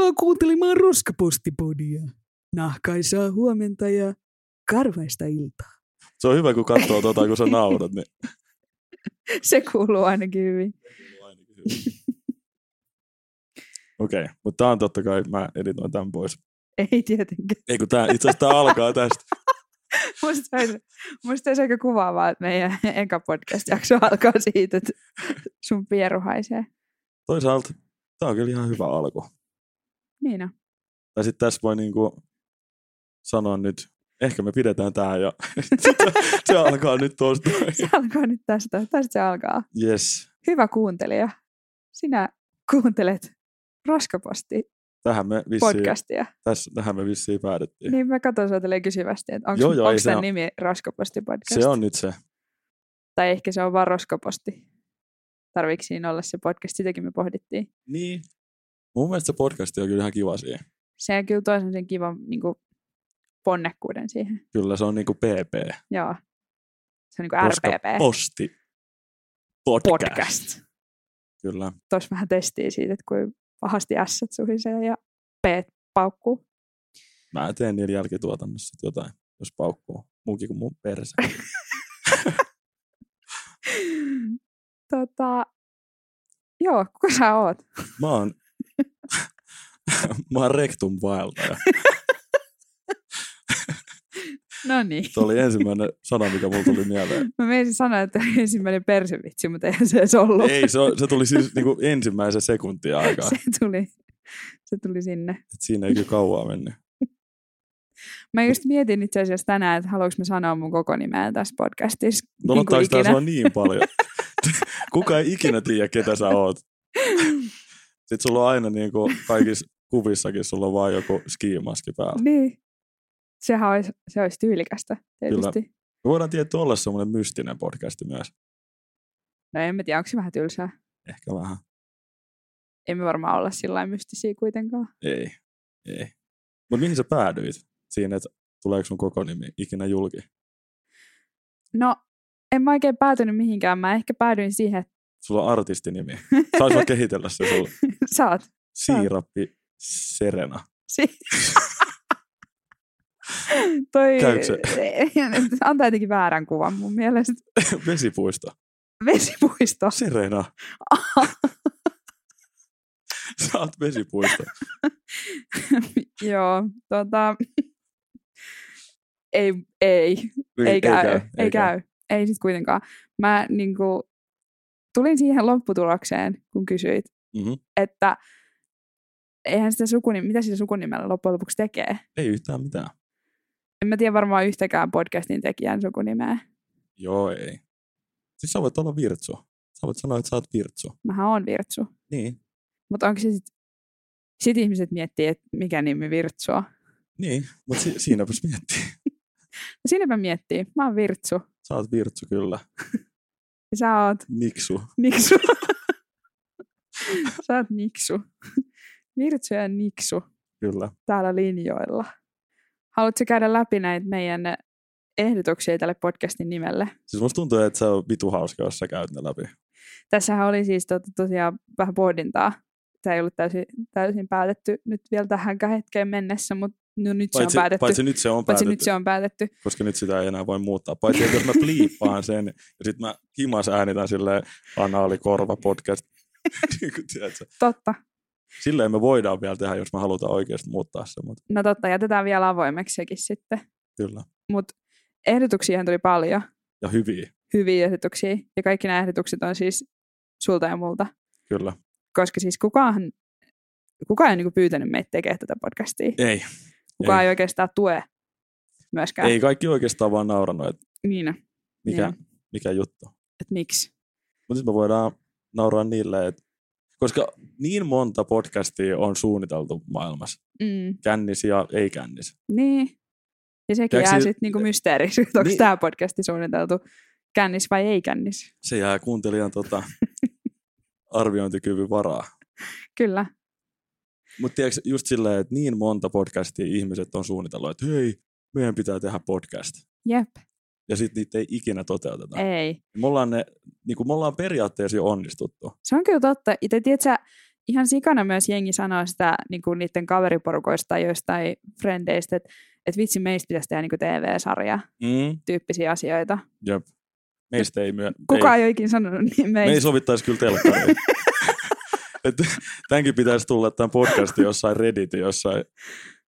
Tervetuloa kuuntelemaan Roskapostipodia. Nahkaisaa huomenta ja karvaista iltaa. Se on hyvä, kun katsoo tuota, kun sä naurat. Niin... Se kuuluu ainakin hyvin. Okei, okay, mutta tää on totta kai, mä editoin tämän pois. Ei tietenkään. Ei kun tää, itse asiassa tää alkaa tästä. Musta olisi, musta olisi aika kuvaavaa, että meidän eka podcast-jakso alkaa siitä, että sun pieru haisee. Toisaalta tää on kyllä ihan hyvä alku. Niin on. Tai sitten tässä voi niinku sanoa nyt, ehkä me pidetään tää ja se alkaa nyt tuosta. Se alkaa nyt tästä. Tästä se alkaa. Yes. Hyvä kuuntelija. Sinä kuuntelet Roskaposti Tähän me vissiin, podcastia. tässä, tähän me vissiin päädyttiin. Niin mä katson tälleen kysyvästi, että onko, Joo, joo, ei onko se tämän on- nimi Roskaposti podcast? Se on nyt se. Tai ehkä se on vaan Roskaposti. Tarviiko siinä olla se podcast? Sitäkin me pohdittiin. Niin. Mun mielestä se podcast on kyllä ihan kiva siihen. Se kyllä tuo sen kivan niin kuin, ponnekkuuden siihen. Kyllä se on niinku PP. Joo. Se on niin kuin Koska RPP. Posti. Podcast. podcast. Kyllä. Tuossa vähän testiä siitä, että kuin pahasti S suhisee ja P paukkuu. Mä teen niillä jälkituotannossa jotain, jos paukkuu. Muukin kuin mun perse. tota, joo, kuka sä oot? Mä oon, mä oon rektum vaeltaja. No niin. Se oli ensimmäinen sana, mikä mulla tuli mieleen. Mä menisin sanoa, että ensimmäinen persevitsi, mutta eihän se edes ollut. Ei, se, se tuli siis niinku ensimmäisen sekuntia aikaa. se, tuli, se tuli sinne. Et siinä ei kyllä kauaa mennyt. Mä just mietin itse asiassa tänään, että haluanko mä sanoa mun koko nimeä tässä podcastissa. No niin sua niin paljon? Kuka ei ikinä tiedä, ketä sä oot. Sitten sulla on aina niinku kaikissa kuvissakin sulla on vaan joku skimaski päällä. niin. Sehän olisi, se olisi tyylikästä tietysti. Me voidaan tietty olla semmoinen mystinen podcasti myös. No en mä tiedä, onko se vähän tylsää. Ehkä vähän. Emme varmaan olla sillä mystisiä kuitenkaan. Ei, ei. Mutta mihin sä päädyit siinä, että tuleeko sun koko nimi ikinä julki? No, en mä oikein päätynyt mihinkään. Mä ehkä päädyin siihen, että Sulla on artistinimi. Sais vaan kehitellä se sulle. oot. Siirappi Serena. Si- Toi antaa jotenkin väärän kuvan mun mielestä. Vesipuisto. Vesipuisto. Serena. Sä oot vesipuisto. Joo, tota... ei, ei, ei käy, ei, ei käy. Ei sit kuitenkaan. Mä niinku, tulin siihen lopputulokseen, kun kysyit, Mm-hmm. että eihän sitä sukunim- mitä sillä sukunimellä loppujen lopuksi tekee. Ei yhtään mitään. En mä tiedä varmaan yhtäkään podcastin tekijän sukunimeä. Joo, ei. Siis sä voit olla Virtsu. Sä voit sanoa, että sä oot Virtsu. Mähän on Virtsu. Niin. Mutta onko se sit... Sit ihmiset miettii, että mikä nimi Virtsu on. Niin, mutta si- siinäpäs miettii. No siinäpä miettii. Mä oon Virtsu. Sä oot Virtsu kyllä. Ja sä oot Niksu. Niksu. sä oot Niksu. Virtsu ja Niksu Kyllä. täällä linjoilla. Haluatko käydä läpi näitä meidän ehdotuksia tälle podcastin nimelle? Siis musta tuntuu, että se on vitu hauska, jos sä käyt ne läpi. Tässähän oli siis to, tosiaan vähän pohdintaa. Tämä ei ollut täysin, täysin päätetty nyt vielä tähän hetkeen mennessä, mutta no nyt se Paitsi, on päätetty. paitsi nyt se on Paitsi päätetty, nyt se on päätetty. koska nyt sitä ei enää voi muuttaa. Paitsi, että jos mä fliippaan sen ja sitten mä himas äänitän silleen anaali korva podcast. niin kuin, tiedätkö? Totta. Silleen me voidaan vielä tehdä, jos me halutaan oikeasti muuttaa se, mutta No totta, jätetään vielä avoimeksi sekin sitten. kyllä. Mutta ehdotuksiahan tuli paljon. Ja hyviä, Hyviä ehdotuksia. Ja kaikki nämä ehdotukset on siis sulta ja multa. kyllä. Koska siis kukaan, kukaan ei niinku pyytänyt meitä tekemään tätä podcastia. Ei, Kukaan ei. ei, oikeastaan tue myöskään. ei kaikki oikeastaan vaan naurannut, että Niin, mikä, Joo. mikä juttu. että miksi. Mutta sitten me voidaan nauraa niille, että koska niin monta podcastia on suunniteltu maailmassa. Mm, Kännis ja ei kännis. niin. Ja sekin Tiedätkö jää si- sitten niinku mysteeriksi, että onko Niin. tämä podcasti suunniteltu kännis vai ei kännis. Se jää kuuntelijan tota, arviointikyvyn varaa. Kyllä. Mutta tiedätkö, just silleen, että niin monta podcastia ihmiset on suunnitellut, että hei, meidän pitää tehdä podcast. Jep. Ja sitten niitä ei ikinä toteuteta. Ei. Me ollaan, ne, niin kuin me ollaan periaatteessa jo onnistuttu. Se on kyllä totta. Ja tiedätkö, ihan sikana myös jengi sanoo sitä niin kuin niiden kaveriporukoista tai joistain frendeistä, että, että vitsi meistä pitäisi tehdä niin TV-sarja Mm, tyyppisiä asioita. jep. Meistä ei myön... Kuka ei, ei ole ikinä sanonut niin me ei meistä. sovittaisi kyllä telkkariin. Tämänkin pitäisi tulla tämän podcastin jossain Redditin, jossain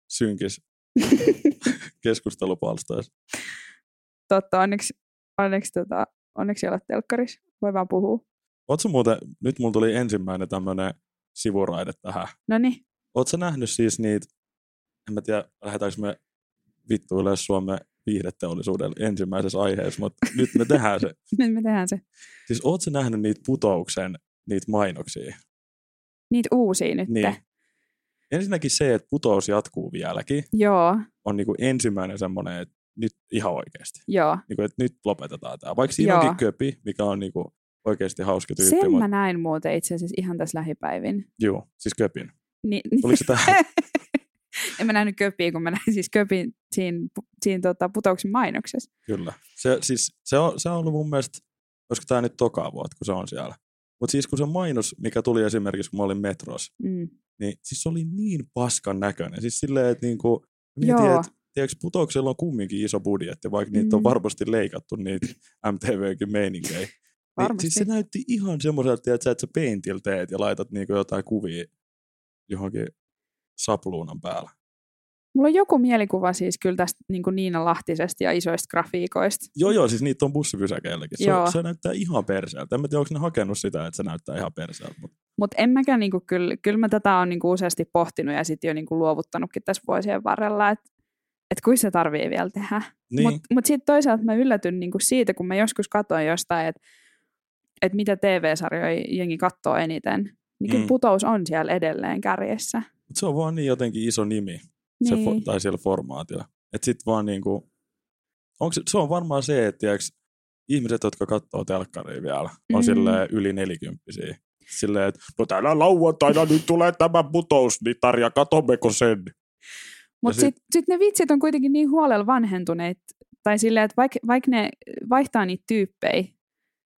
synkis keskustelupalstoissa. Totta, onneksi, onneksi, tota, onneksi ei ole telkkarissa. Voi vaan puhua. Oletko muuten, nyt mulla tuli ensimmäinen tämmöinen sivuraide tähän. No niin, Oletko nähnyt siis niitä, en mä tiedä, lähdetäänkö me vittuille Suomen viihdeteollisuuden ensimmäisessä aiheessa, mutta nyt me tehdään se. nyt me tehdään se. Siis ootko nähnyt niitä putouksen, niitä mainoksia? Niitä uusia nyt. Niin. Ensinnäkin se, että putous jatkuu vieläkin, Joo, on niinku ensimmäinen semmoinen, että nyt ihan oikeasti. joo. Niinku, että nyt lopetetaan tämä. Vaikka siinä Joo. onkin köpi, mikä on niinku oikeasti hauska tyyppi. Sen Mut, mä näin muuten itse asiassa ihan tässä lähipäivin. juu, siis köpin. Ni, Tuliko se tähän? en mä nähnyt köpiä, kun mä näin siis köpin siinä, siinä tota, putouksen mainoksessa. Kyllä. Se, siis, se, on, se on ollut mun mielestä, olisiko tämä nyt toka vuotta, kun se on siellä. Mutta siis kun se mainos, mikä tuli esimerkiksi, kun mä olin metros, Mm. niin siis se oli niin paskan näköinen. Siis silleen, että niinku, mietin, Joo. että tiedätkö, putouksella on kumminkin iso budjetti, vaikka niitä on Mm. varmasti leikattu niitä MTVkin meininkejä. Niin, siis se näytti ihan semmoiselta, että sä, että sä teet ja laitat niinku jotain kuvia johonkin sapluunan päällä. Mulla on joku mielikuva siis kyllä tästä niin kuin Niina Lahtisesta ja isoista grafiikoista. Joo, joo, siis niitä on bussipysäkeilläkin. Se, Joo. se näyttää ihan perseeltä. En tiedä, onko ne hakenut sitä, että se näyttää ihan perseeltä. Mutta Mutta en mäkään, niinku, kyllä, kyllä mä tätä on niinku useasti pohtinut ja sitten jo niinku luovuttanutkin tässä vuosien varrella, että et kuin se tarvii vielä tehdä. niin, Mutta mut sitten toisaalta mä yllätyn niinku siitä, kun mä joskus katsoin jostain, että et mitä TV-sarjoja jengi katsoo eniten, niin Mm. putous on siellä edelleen kärjessä. Mut se on vaan niin jotenkin iso nimi. se Niin. fo- tai siellä formaatilla. Että sit vaan niinku, onks, se on varmaan se, että tiiäks, ihmiset, jotka katsoo telkkaria vielä, on Mm. silleen yli nelikymppisiä. Silleen, että no täällä lauantaina nyt tulee tämä putous, niin Tarja, katommeko sen? Mutta sit- sitten sit ne vitsit on kuitenkin niin huolella vanhentuneet, tai silleen, että vaikka vaik ne vaihtaa niitä tyyppejä,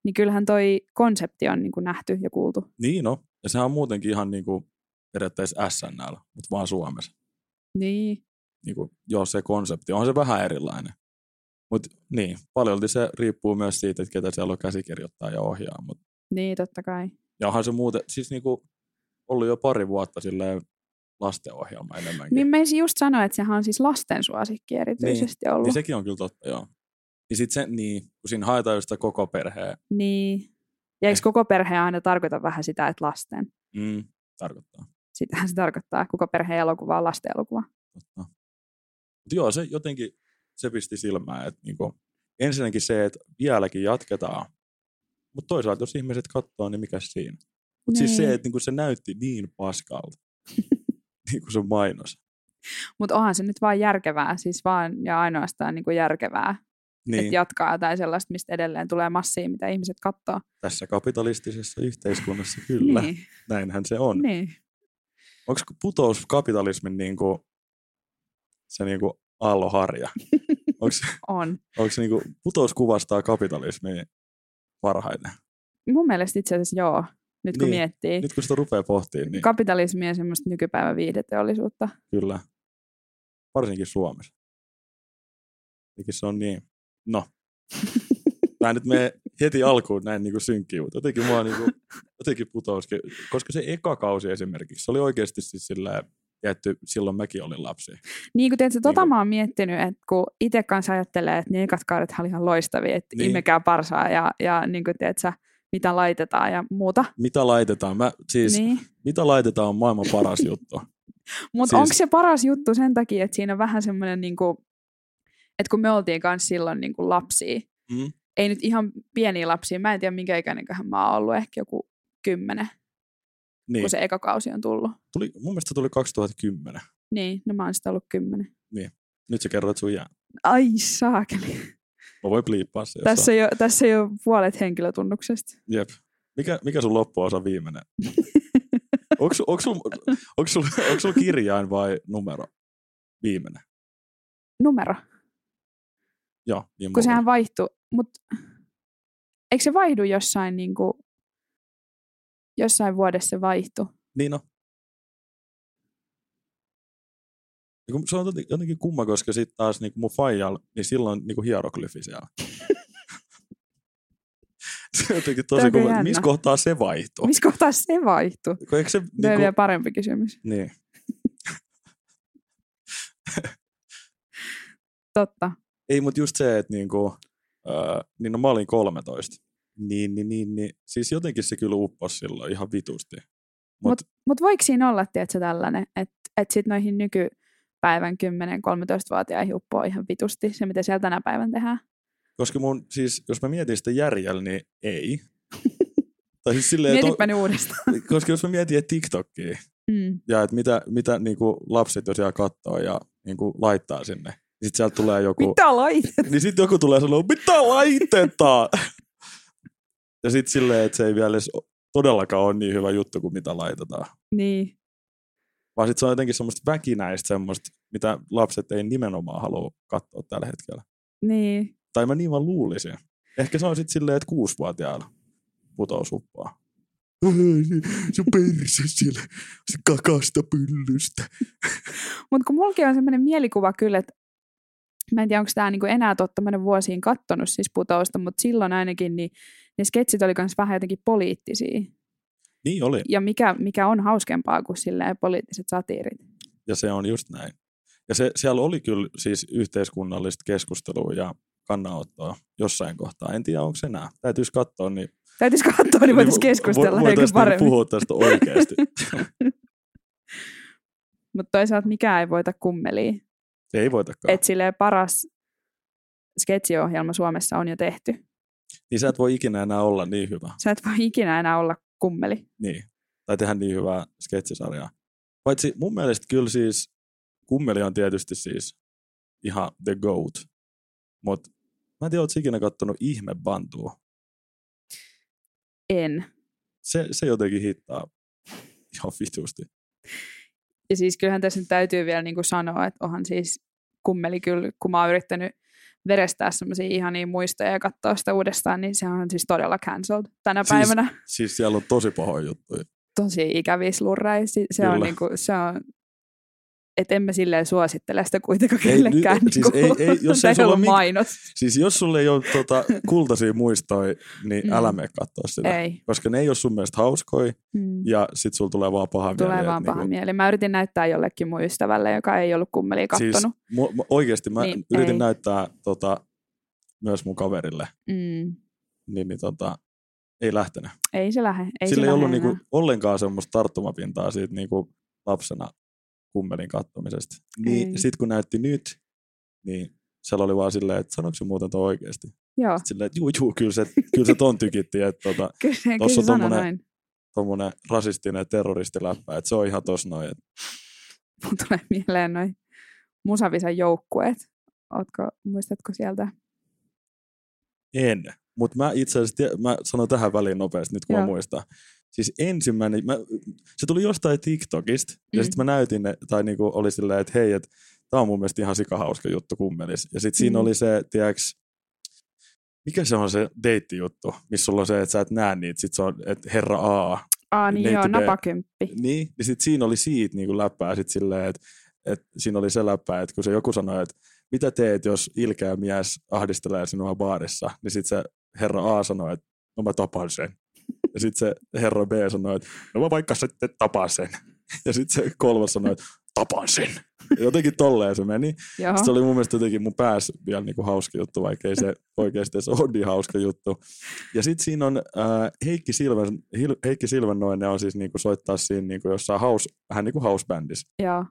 niin kyllähän toi konsepti on niinku nähty ja kuultu. Niin no, ja sehän on muutenkin ihan niinku periaatteessa SNL, mutta vaan Suomessa. Niin. Niinku, joo, se konsepti on se vähän erilainen. Mutta niin, paljolti se riippuu myös siitä, että ketä siellä on käsikirjoittaa ja ohjaa. Mut Niin, totta kai. Ja onhan se muuten, siis niinku ollut jo pari vuotta silleen lastenohjelma enemmänkin. Niin meisin just sanoa, että sehän on siis lasten suosikki erityisesti ollut. niin sekin on kyllä totta, joo. Niin sit se, niin, kun siinä haetaan just sitä koko perheen, Niin. Ja eikö koko perhe aina tarkoita vähän sitä, että lasten? mm, tarkoittaa. Sitähän se tarkoittaa. Koko perheen elokuva on lasten elokuva. Totta. Mut joo, se jotenkin, se pisti silmään, että niinku, ensinnäkin se, että vieläkin jatketaan, mutta toisaalta jos ihmiset katsoo, niin mikä siinä? Mutta siis se, Niin. että niinku se näytti niin paskalta, niin kuin se mainos. Mutta onhan se nyt vaan järkevää, siis vaan ja ainoastaan niin kuin järkevää, niin. Niin, että jatkaa jotain sellaista, mistä edelleen tulee massia, mitä ihmiset katsoo. tässä kapitalistisessa yhteiskunnassa kyllä, Niin, näinhän se on. niin. Onko putous kapitalismin niinku, se niinku aalloharja? Onko, on. onko se niinku, putous kuvastaa kapitalismia parhaiten? Mun mielestä itse asiassa joo, nyt kun Niin. miettii. Nyt kun sitä rupeaa pohtimaan, niin Kapitalismia ja semmoista nykypäivän viihdeteollisuutta. kyllä. Varsinkin Suomessa. Jotenkin se on niin. No. Mä en nyt mene heti alkuun näin niinku synkkiä, mutta jotenkin mua niinku, jotenkin putouskin. Koska se eka kausi esimerkiksi, se oli oikeasti siis silleen, tietty, silloin mäkin olin lapsi. Niin kuin tiedätkö, tota Niin kuin- mä oon miettinyt, että kun itse kanssa ajattelee, että ne ekat kaudet oli ihan loistavia, että Niin. niin. imekää parsaa ja, ja niin kuin, tiedätkö, mitä laitetaan ja muuta. Mitä laitetaan? Mä, siis, Niin. mitä laitetaan on maailman paras juttu. Mutta Siis- onko se paras juttu sen takia, että siinä on vähän semmoinen, niin kuin, että kun me oltiin kanssa silloin niin kuin lapsia, Mm. ei nyt ihan pieniä lapsia, mä en tiedä minkä ikäinenköhän mä oon ollut, ehkä joku kymmenen, Niin. kun se eka kausi on tullut. Tuli, mun mielestä se tuli 2010. Niin, no mä oon sitä ollut kymmenen. Nyt sä kerroit sun jää. Ai saakeli. Mä voin bliippaa se. Tässä on. ei, ole, tässä ei ole puolet henkilötunnuksesta. Jep. Mikä, mikä sun loppuosa viimeinen? Onko sul, onko sul, sul, kirjain vai numero? Viimeinen. Numero, Joo, niin kun sehän vaihtui. Mutta eikö se vaihdu jossain, niin kuin, jossain vuodessa se vaihtui? Niin no. Kun se on jotenkin- kumma, koska sitten taas niin mun faijal, niin silloin niin kuin hieroglyfi siellä. se on jotenkin tosi kumma. Missä kohtaa se vaihtui? Missä kohtaa se vaihtui? Kun Eikö se, niin vielä kuin, parempi kysymys. niin. Totta. Ei, mutta just se, että niinku, äh, niin no mä olin 13. Niin, niin, niin, niin, siis jotenkin se kyllä upposi silloin ihan vitusti. Mut, Mutta mut voiko siinä olla, tiedätkö, tällainen, että et sitten noihin nykypäivän 10-13-vuotiaihin uppoo ihan vitusti se, mitä siellä tänä päivän tehdään? koska mun, siis jos mä mietin sitä järjellä, niin ei. tai siis silleen, Mietipä nyt uudestaan. koska jos mä mietin että TikTokia Mm. ja että mitä, mitä niinku lapset jo siellä katsoo ja niinku laittaa sinne, niin sitten sieltä tulee joku... Mitä laitet? Niin sitten joku tulee sanoa, mitä laitetaan? ja sitten silleen, että se ei vielä edes todellakaan ole niin hyvä juttu kuin mitä laitetaan. Niin. Vaan sitten se on jotenkin semmoista väkinäistä semmoista, mitä lapset ei nimenomaan halua katsoa tällä hetkellä. Niin. Tai mä niin vaan luulisin. Ehkä se on sitten silleen, että kuusivuotiaalla putous uppoa. Se on perse siellä, se kakasta pyllystä. Mutta kun mullakin on sellainen mielikuva kyllä, että mä en tiedä, onko tämä niinku enää totta, mä en vuosiin kattonut siis putousta, mutta silloin ainakin niin ne sketsit oli myös vähän jotenkin poliittisia. Niin oli, Ja mikä, mikä on hauskempaa kuin silleen poliittiset satiirit. ja se on just näin. Ja se, siellä oli kyllä siis yhteiskunnallista keskustelua ja kannanottoa jossain kohtaa. En tiedä, onko se enää. Täytyisi katsoa, niin Täytyisi katsoa, niin voitaisiin keskustella vo- voitaisiin paremmin. puhua tästä oikeasti. Mutta toisaalta mikään ei voita kummelia. ei voitakaan. Että silleen paras sketsiohjelma Suomessa on jo tehty. Niin sä et voi ikinä enää olla niin hyvä. Sä et voi ikinä enää olla kummeli. Niin. Tai tehdä niin hyvää sketsisarjaa. Paitsi mun mielestä kyllä siis kummeli on tietysti siis ihan the goat. Mutta mä en tiedä, ootko ikinä kattonut ihme bantua. En. Se, se jotenkin hittaa ihan vitusti. Ja siis kyllähän tässä nyt täytyy vielä niin kuin sanoa, että onhan siis kummeli kyllä, kun mä oon yrittänyt verestää semmoisia ihania muistoja ja katsoa sitä uudestaan, niin se on siis todella cancelled tänä Siis- päivänä. Siis siellä on tosi pahoja juttuja. Tosi ikäviä slurreja. Si- Se on, Kyllä. niin kuin, se on että en mä silleen suosittele sitä kuitenkaan Ei, kellekään. nyt- siis niin kuin- ei- ei, jos ei sulla mit- mainos. Siis jos sulle ei ole tota, kultaisia muistoja, niin Mm. älä mene katsoa sitä. Ei. Koska ne ei ole sun mielestä hauskoja Mm. ja sit sulla tulee vaan paha Tulee mieli. vaan että paha niinku- mieli. Mä yritin näyttää jollekin mun ystävälle, joka ei ollut kummelia kattonut. Siis, mu, mu, oikeasti mä Niin, yritin ei. näyttää tota, myös mun kaverille, mm. niin, niin tota, ei lähtenyt. Ei se lähde. Ei Sillä se ei ollut niinku, ollenkaan semmoista tarttumapintaa siitä niinku, lapsena kummelin kattomisesta. Niin Ei. sitten kun näytti nyt, niin siellä oli vaan silleen, että sanoiko se muuten toi oikeasti? Joo, Silleen, että juu, juu, kyllä se, kyllä se ton tykitti, että tota, kyllä, se- kyllä Tossa se on tommonen- tommonen rasistinen terroristiläppä, että se on ihan tos noin. Et, Mun tulee mieleen noin Musavisan joukkueet. Ootko, muistatko sieltä? en. Mutta mä itse asiassa, mä sanon tähän väliin nopeasti nyt kun Joo. mä muistan. Siis ensimmäinen, mä, se tuli jostain TikTokista, mm. ja sitten mä näytin, ne, tai niinku oli silleen, että hei, että tää on mun mielestä ihan sikahauska juttu kummelis. Ja sitten siinä Mm. oli se, tiedäks, mikä se on se deittijuttu, missä sulla on se, että sä et näe niitä, sit se on, että herra A. Aa, niin joo, B. napakymppi. Niin, niin sitten siinä oli siitä niinku läppää sit silleen, että et siinä oli se läppä, että kun se joku sanoi, että mitä teet, jos ilkeä mies ahdistelee sinua baarissa, niin sitten se herra A sanoi, että no mä tapan sen. Ja sitten se herra B sanoi, että no mä vaikka sitten tapaan sen. Ja sitten se kolmas sanoi, että tapan sen. Ja jotenkin tolleen se meni. Se oli mun mielestä jotenkin mun päässä vielä niinku hauska juttu, vaikka ei se oikeasti edes ole niin hauska juttu. Ja sitten siinä on äh, Heikki, Silven, Hil, Heikki Silvennoinen on siis niinku soittaa siinä niinku jossain house, vähän niin kuin housebändissä. Joo.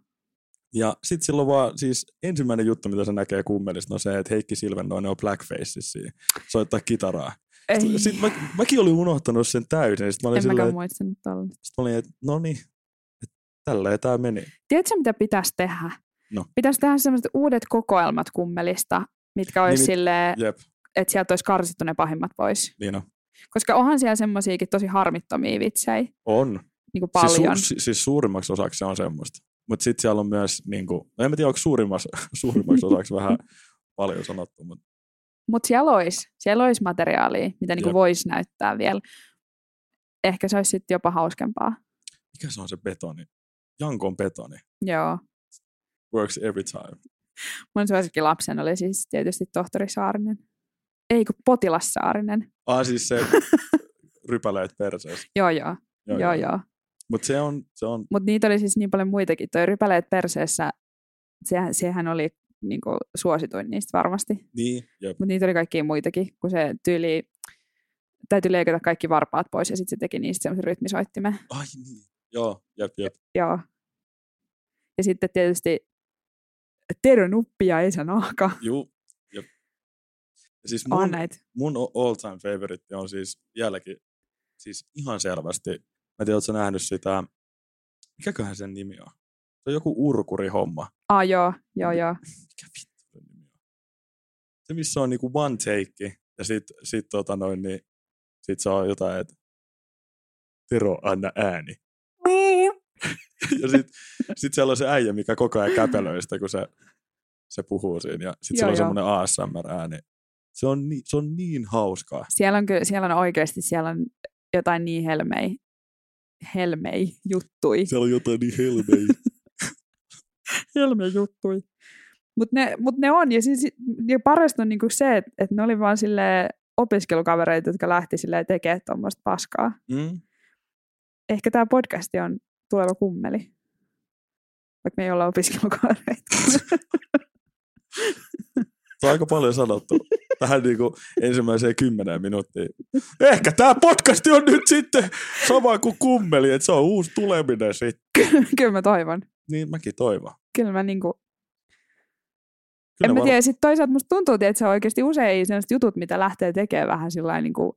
Ja sitten silloin vaan, siis ensimmäinen juttu, mitä se näkee kummelista, on se, että Heikki Silvennoinen on blackfaceissa soittaa kitaraa. Ei, Sitten mä, mäkin olin unohtanut sen täysin. Sitten mä olin en silleen, mäkään muistanut tuolla. sit mä olin, että no niin, että tälleen tämä meni. Tiedätkö, mitä pitäisi tehdä? No. Pitäisi tehdä sellaiset uudet kokoelmat kummelista, mitkä olisi Niin, silleen, Jep, että sieltä olisi karsittu ne pahimmat pois. niin on. Koska onhan siellä semmoisiakin tosi harmittomia vitsejä, On. niin kuin Siis, paljon. su, si- siis suurimmaksi osaksi se on semmoista. Mutta sitten siellä on myös, niin kuin, en mä tiedä, onko suurimmaksi, suurimmaksi osaksi vähän paljon sanottu, mutta Mutta siellä olisi, siellä olisi materiaalia, mitä niinku voisi näyttää vielä. Ehkä se olisi sitten jopa hauskempaa. mikä se on se betoni? Jankon betoni. Joo. Works every time. Mun suosikki lapsen oli siis tietysti tohtori Saarinen. Ei kun potilas Saarinen. Ah, siis se rypäleet perseessä. Joo, joo. Joo, joo. joo. Mutta se on... Se on... Mutta niitä oli siis niin paljon muitakin. Toi rypäleet perseessä, sehän, sehän oli niinku suosituin niistä varmasti. Niin, Mutta niitä oli kaikkia muitakin, kun se tyyli täytyy leikata kaikki varpaat pois ja sitten se teki niistä semmoisen rytmisoittimen. Ai niin. Joo, jep, jep. Joo. Ja sitten tietysti Tero Nuppi ja Esa Nahka. Juu, jep. Ja siis mun, mun all time favorite on siis jälki, siis ihan selvästi, mä en tiedä, ootko nähnyt sitä, mikäköhän sen nimi on? Se on joku urkuri-homma. Ah, joo, joo, joo. Mikä vittu nimi on? Se, missä on niinku one take, ja sit, sit tota noin, niin sit se on jotain, että Tero, anna ääni. ja sit, sit siellä on se äijä, mikä koko ajan käpelöi sitä, kun se, se puhuu siinä. Ja sit siellä on semmoinen ASMR-ääni. Se on, ni, se on niin hauskaa. Siellä on, kyllä, siellä on oikeasti siellä on jotain niin helmei, helmei juttui. Siellä on jotain niin helmei. helmei juttui. Mutta ne, mut ne on, ja, siis, ja parasta on niinku se, että et ne oli vaan sille opiskelukavereita, jotka lähti tekemään tuommoista paskaa. Mm. Ehkä tämä podcasti on tuleva kummeli. Vaikka me ei olla opiskelukavereita. Se on aika paljon sanottu tähän niin kuin ensimmäiseen kymmeneen minuuttiin. Ehkä tämä podcasti on nyt sitten sama kuin kummeli, että se on uusi tuleminen sitten. Kyllä mä toivon. Niin mäkin toivon. Kyllä mä niinku... Kyllä en mä tiedä, sitten toisaalta musta tuntuu, että se on oikeasti usein sellaiset jutut, mitä lähtee tekemään vähän sillä niin kuin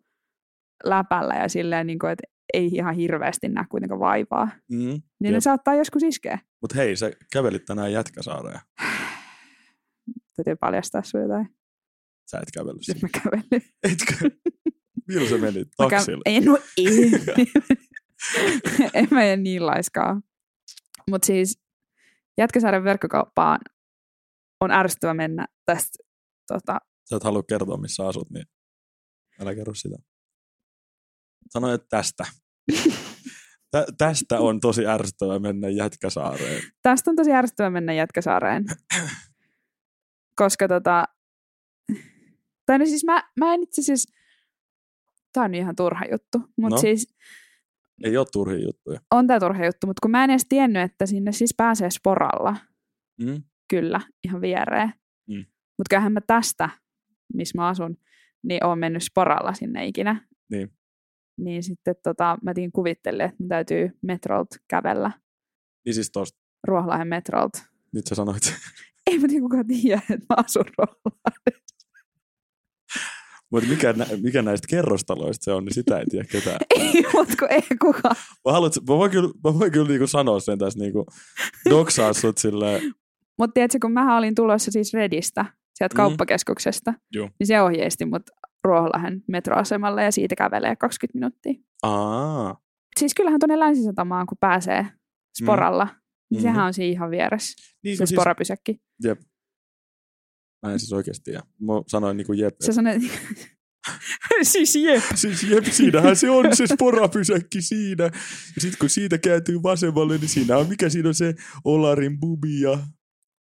läpällä ja silleen, niin kuin, että ei ihan hirveästi näe kuitenkaan vaivaa. Mm, niin jep. ne saattaa joskus iskeä. Mutta hei, sä kävelit tänään Jätkäsaareen. Täytyy paljastaa sun jotain. Sä et kävellyt Nyt mä kävelin. Etkö? Milloin sä menit? Taksilla? En, no ei. en mä en niin laiskaa. Mutta siis Jätkäsaaren verkkokauppaan on ärsyttävä mennä tästä. Tota... Sä et halua kertoa, missä asut, niin älä kerro sitä. Sanoin, että tästä. Tä, tästä on tosi ärsyttävä mennä Jätkäsaareen. Tästä on tosi ärsyttävä mennä Jätkäsaareen. Koska tota... Tai no siis mä, mä en itse siis... Tää on ihan turha juttu. Mutta no. siis... Ei ole turhia juttuja. On tää turha juttu, mutta kun mä en edes tiennyt, että sinne siis pääsee sporalla. Mm. Kyllä, ihan viereen. Mm. Mutta kyllähän mä tästä, missä mä asun, niin oon mennyt sporalla sinne ikinä. Niin niin sitten tota, mä tiin kuvittele, että mun täytyy metrolt kävellä. Niin siis tosta? Ruoholahden metrolt. Nyt sä sanoit. Ei mä tiedä kukaan tiedä, että mä asun Ruoholahden. Mutta mikä, mikä näistä kerrostaloista se on, niin sitä ei tiedä ketään. ei, mutta ei kukaan. Mä, haluat, mä voin kyllä, mä voin kyllä niinku sanoa sen tässä, niinku, doksaa sut silleen. Mutta tiedätkö, kun mä olin tulossa siis Redistä, sieltä mm. kauppakeskuksesta, Joo. niin se ohjeisti mut Ruoholahen metroasemalle ja siitä kävelee 20 minuuttia. Aa. Siis kyllähän tuonne Länsisatamaan, kun pääsee sporalla, mm. niin sehän mm-hmm. on siinä ihan vieressä, niin, se siis, sporapysäkki. Jep. Mä en siis oikeasti ja Mä sanoin niin kuin jep. Sä sanoit, siis jep. Siis jep, siinähän se on se sporapysäkki siinä. Ja sitten kun siitä kääntyy vasemmalle, niin siinä on, mikä siinä on se Olarin bubi ja...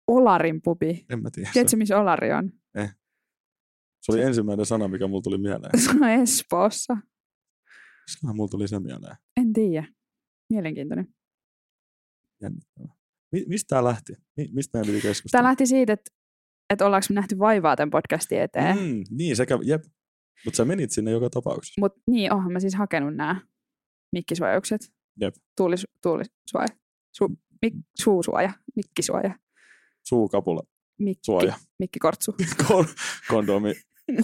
Olarin bubi? En mä tiedä. Tiedätkö, missä Olari on? Eh. Se oli ensimmäinen sana, mikä mulla tuli mieleen. Se on Espoossa. Mistähän mulla tuli se mieleen? En tiedä. Mielenkiintoinen. Jännittävä. Mi- mistä tämä lähti? Mi- mistä meidän piti keskustella? Tämä lähti siitä, että, että ollaanko me nähty vaivaa tämän podcastin eteen. Mm, niin, sekä, jep. Mutta sä menit sinne joka tapauksessa. Mut niin, oonhan mä siis hakenut nämä mikkisuojaukset. Jep. Tuulis, tuulisuoja. Su, mik, suusuoja. Mikkisuoja. Suukapula. Mikki, suoja. Mikkikortsu. kondomi.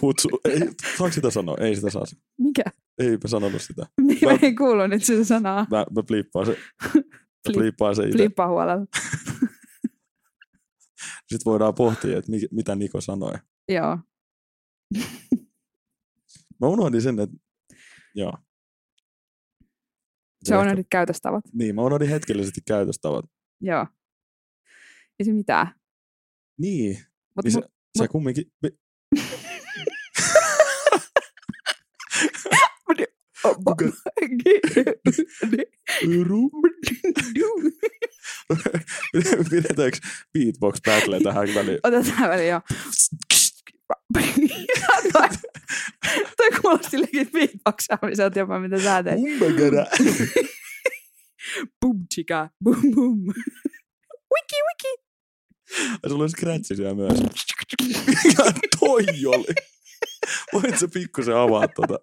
Hutsu. Ei, saanko sitä sanoa? Ei sitä saa. Mikä? Eipä sanonut sitä. Mä, mä en kuullut nyt sitä sanaa. Mä, mä pliippaan se. Mä pliippaan se itse. Pliippaa huolella. Sitten voidaan pohtia, että mitä Niko sanoi. Joo. mä unohdin sen, että joo. Se unohdit käytöstavat. Niin, mä unohdin hetkellisesti käytöstavat. Joo. Ei se mitään. Niin. Mut, niin mut, sä, mut... sä kumminkin... Kuka... Pidetäänkö beatbox battle tähän väliin? Otetaan väliin, joo. Toi kuulosti silläkin beatboxaamiselta jopa, mitä sä teet. Umbagara. Bum chika, bum bum. Wiki wiki. Ja sulla on scratchi siellä myös. Mikä toi oli? Voit sä pikkusen avaa tota?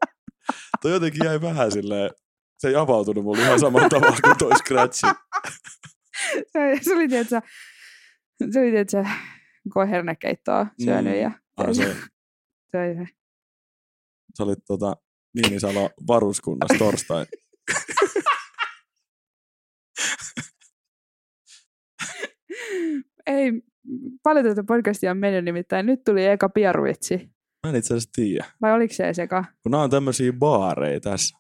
Toi jotenkin jäi vähän silleen, se ei avautunut mulle ihan samalla tavalla kuin toi scratchi. Se, se oli tietysti, se oli tietysti kohernekeittoa syönyt Mm. ja Ah, se, se oli se. sä olit tota, Niinisalo varuskunnassa torstai. Ei, paljon tätä podcastia on mennyt nimittäin. Nyt tuli eka pieruvitsi. Mä en itse asiassa tiedä. Vai oliko se seka? Kun nämä on tämmöisiä baareja tässä.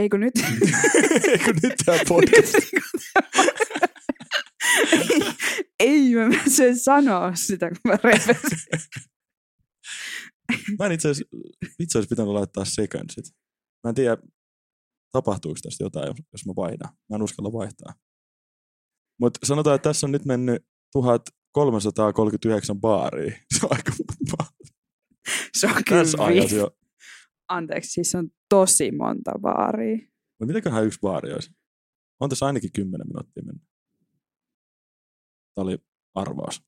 Eikö nyt? Eikö nyt tää podcast? ei, mä en se sanoa sitä, kun mä repesin. Mä en itse asiassa, pitänyt laittaa secondsit. Mä en tiedä, tapahtuuko tästä jotain, jos mä vaihdan. Mä en uskalla vaihtaa. Mutta sanotaan, että tässä on nyt mennyt 1339 baaria. Se on aika monta. Se on Tässä kyllä ajassa vi- jo. Anteeksi, siis on tosi monta baaria. Mutta mitäköhän yksi baari olisi? On tässä ainakin 10 minuuttia mennyt. Tämä oli arvaus.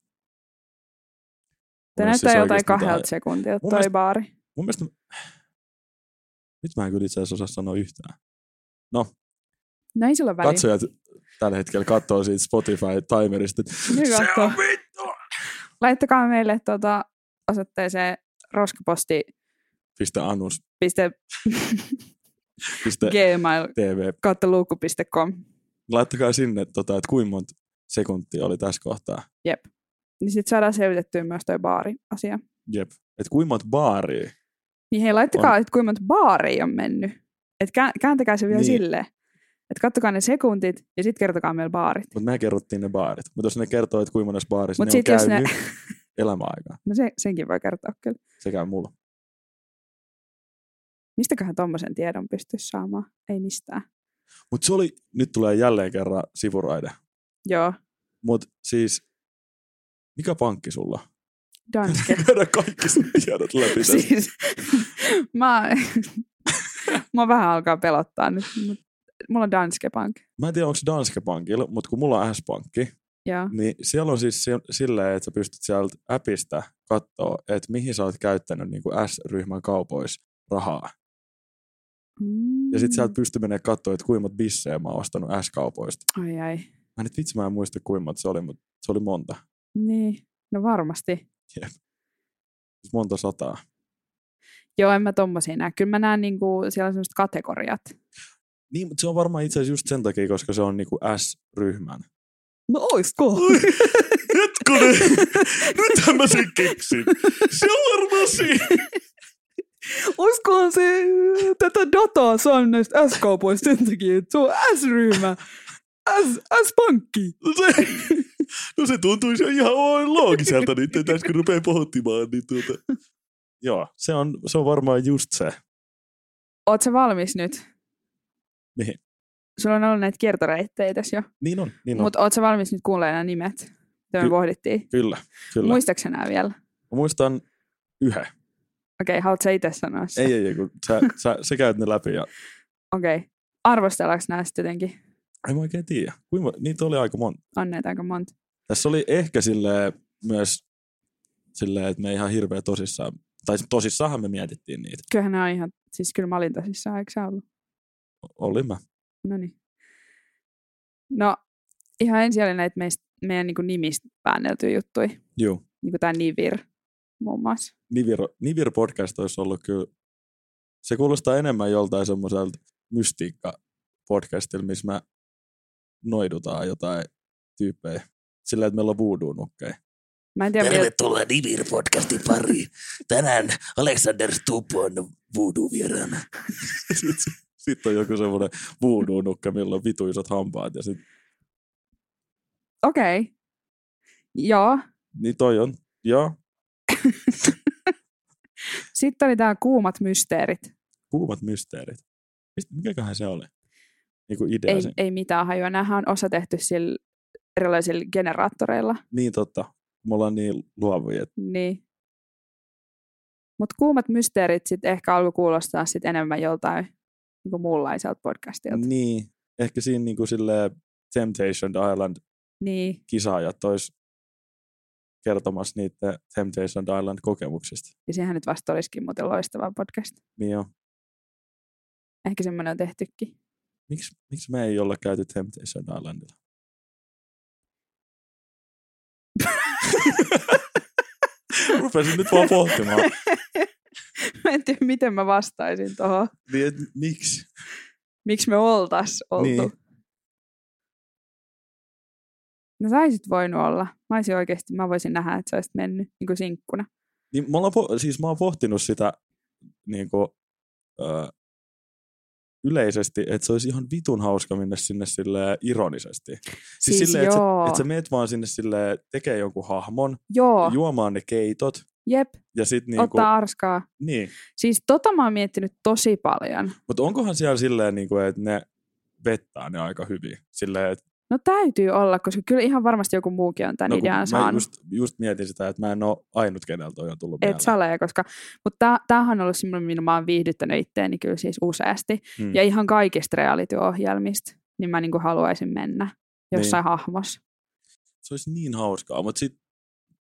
Tämä näyttää siis jotain kahdelta jotain- sekuntilta toi mielestä- baari. Mun mielestä... Nyt mä en kyllä itse asiassa osaa sanoa yhtään. No, ei sillä väliä. katsojat tällä hetkellä katsoo siitä Spotify-timerista, se on vittu! Laittakaa meille tuota osoitteeseen roskaposti Pistä anus, piste pistä gmail tv. kautta luukku.com. Laittakaa sinne, tota, että kuinka monta sekuntia oli tässä kohtaa. Jep. Niin sit saadaan selvitettyä myös toi baari-asia. Jep. Että kuinka monta baaria. Niin hei, laittakaa, että kuinka monta baaria on mennyt. Et kä- kääntäkää se vielä Niin. silleen. Että kattokaa ne sekuntit ja sitten kertokaa meille baarit. Mutta me kerrottiin ne baarit. Mutta jos ne kertoo, että kuinka monessa baarissa Mut ne sit on jos ne- käynyt elämäaikaa. No se, senkin voi kertoa kyllä. Se käy mulla. Mistäköhän tommosen tiedon pystyisi saamaan? Ei mistään. Mutta se oli, nyt tulee jälleen kerran sivuraide. Joo, Mutta siis, mikä pankki sulla? Danske. Käydään kaikki sun tiedot läpi siis, mä, mä vähän alkaa pelottaa nyt. Mut, mulla on Danske Bank. Mä en tiedä, onko Danske Bankilla, mutta kun mulla on S-pankki, Joo. niin siellä on siis si- silleen, että sä pystyt sieltä appista katsoa, että mihin sä oot käyttänyt niin kuin S-ryhmän kaupoissa rahaa. Ja sit Mm. sieltä pystyy menemään katsoa, että monta bissejä mä oon ostanut S-kaupoista. Ai ai. Mä nyt vitsi, mä en muista monta se oli, mutta se oli monta. Niin, no varmasti. Siis monta sataa. Joo, en mä tommosia näe. Kyllä mä näen niinku, siellä on sellaiset kategoriat. Niin, mutta se on varmaan itse asiassa just sen takia, koska se on niinku S-ryhmän. No oisko? Hetkonen! Nythän mä sen keksin. Se on varmaan siinä. Olisikohan se tätä dataa saanut näistä S-kaupoista sen takia, että se on S-ryhmä. S, S-pankki. No se, no se tuntuisi jo ihan loogiselta nyt, että tässä kun rupeaa pohtimaan, niin tuota... Joo, se on, se on varmaan just se. Oot sä valmis nyt? Mihin? Sulla on ollut näitä kiertoreittejä tässä jo. Niin on, niin on. Mutta oot sä valmis nyt kuulemaan nämä nimet? Mitä me Ky- pohdittiin. Kyllä, kyllä. Muistatko nämä vielä? Mä muistan yhden. Okei, okay, haluatko sä itse sanoa se? Ei, ei, ei, kun sä, sä, sä käyt ne läpi ja Okei. Okay. Arvostellaanko nämä sitten jotenkin? en mä oikein tiedä. Kuinka, niitä oli aika monta. On näitä aika monta. Tässä oli ehkä silleen myös silleen, että me ei ihan hirveä tosissaan, tai tosissaanhan me mietittiin niitä. Kyllähän nämä on ihan, siis kyllä mä olin tosissaan, eikö sä ollut? Olin mä. No niin. No, ihan ensin oli näitä meistä, meidän niin nimistä väänneltyjä juttuja. Joo. Niin kuin tämä Nivir muun muassa. Nivir, Nivir podcast olisi ollut kyllä, se kuulostaa enemmän joltain semmoiselta mystiikka-podcastilta, missä mä noidutaan jotain tyyppejä. Sillä, että meillä on voodoo-nukkeja. Mä en tiedä. Tervetuloa Nivir-podcastin pariin. Tänään Alexander Stubb on voodoo-vieraana. Sitten sit on joku semmoinen voodoo-nukke, millä on vituisat hampaat. Ja sit, Okei. Okay. Joo. niin toi on, joo, Sitten oli tämä kuumat mysteerit. kuumat mysteerit. Mikäköhän se oli? Niinku idea Ei, se. ei mitään hajua. Nämähän on osa tehty sillä erilaisilla generaattoreilla. Niin totta. Me ollaan niin luovia. Niin. Mutta kuumat mysteerit sitten ehkä alkoi kuulostaa sit enemmän joltain niinku muunlaiselta podcastilta. Niin. Niin. Ehkä siinä niinku sille Temptation Island niin. kisaajat ois kertomassa niitä Temptation Island kokemuksista. Ja sehän nyt vasta olisikin muuten loistava podcast. Niin jo. Ehkä semmoinen on tehtykin. Miksi, miksi me ei olla käyty Temptation Islandilla? Rupesin nyt vaan pohtimaan. mä en tiedä, miten mä vastaisin tuohon. Niin, miksi? Miksi me oltais oltu. Niin. No saisit voinut olla. Mä olisin oikeasti, mä voisin nähdä, että sä olisit mennyt niin kuin sinkkuna. Niin mä, po- siis mä oon pohtinut sitä niin kuin, ö, yleisesti, että se olisi ihan vitun hauska mennä sinne sille ironisesti. Siis, Siis silleen, että sä, että sä meet vaan sinne sille tekee jonkun hahmon, Joo, juomaan ne keitot jep, ja sit niin niinku, ottaa arskaa. niin. Siis tota mä oon miettinyt tosi paljon. Mutta onkohan siellä silleen, niinku, että ne vettää ne aika hyvin? Silleen, että No täytyy olla, koska kyllä ihan varmasti joku muukin on tämän no, idean mä saanut. just, just, mietin sitä, että mä en ole ainut, keneltä toi on tullut Et mieleen. sale, koska, mutta tämähän on ollut semmoinen, minä mä oon viihdyttänyt itteeni kyllä siis useasti. Hmm. Ja ihan kaikista reality-ohjelmista, niin mä niinku haluaisin mennä jossain niin. hahmossa. Se olisi niin hauskaa, mutta sit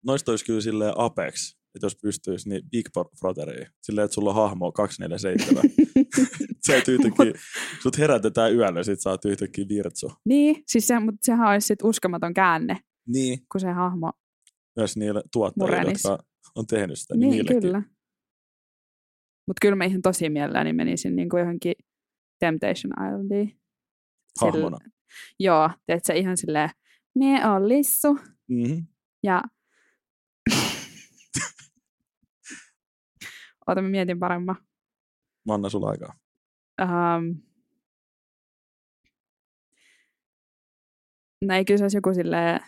noista olisi kyllä silleen Apex, että jos pystyisi, niin Big Brotheriin. Silleen, että sulla on hahmo 247. sä et yhtäkkiä, sut herätetään yöllä, sit sä oot yhtäkkiä virtsu. Niin, siis se, mutta sehän olisi sit uskomaton käänne, Niin, kun se hahmo... myös niille tuottajille, Murenis. jotka on tehnyt sitä, niin, Niin, kyllä. Mutta kyllä mä ihan tosi mielelläni menisin niinku johonkin Temptation Islandiin. Hahmona. Joo, teet sä ihan silleen, mie on Lissu Mm-hmm. ja... Ota, mä mietin paremmin. Mä annan sulla aikaa. Um, no kyllä se olisi joku silleen,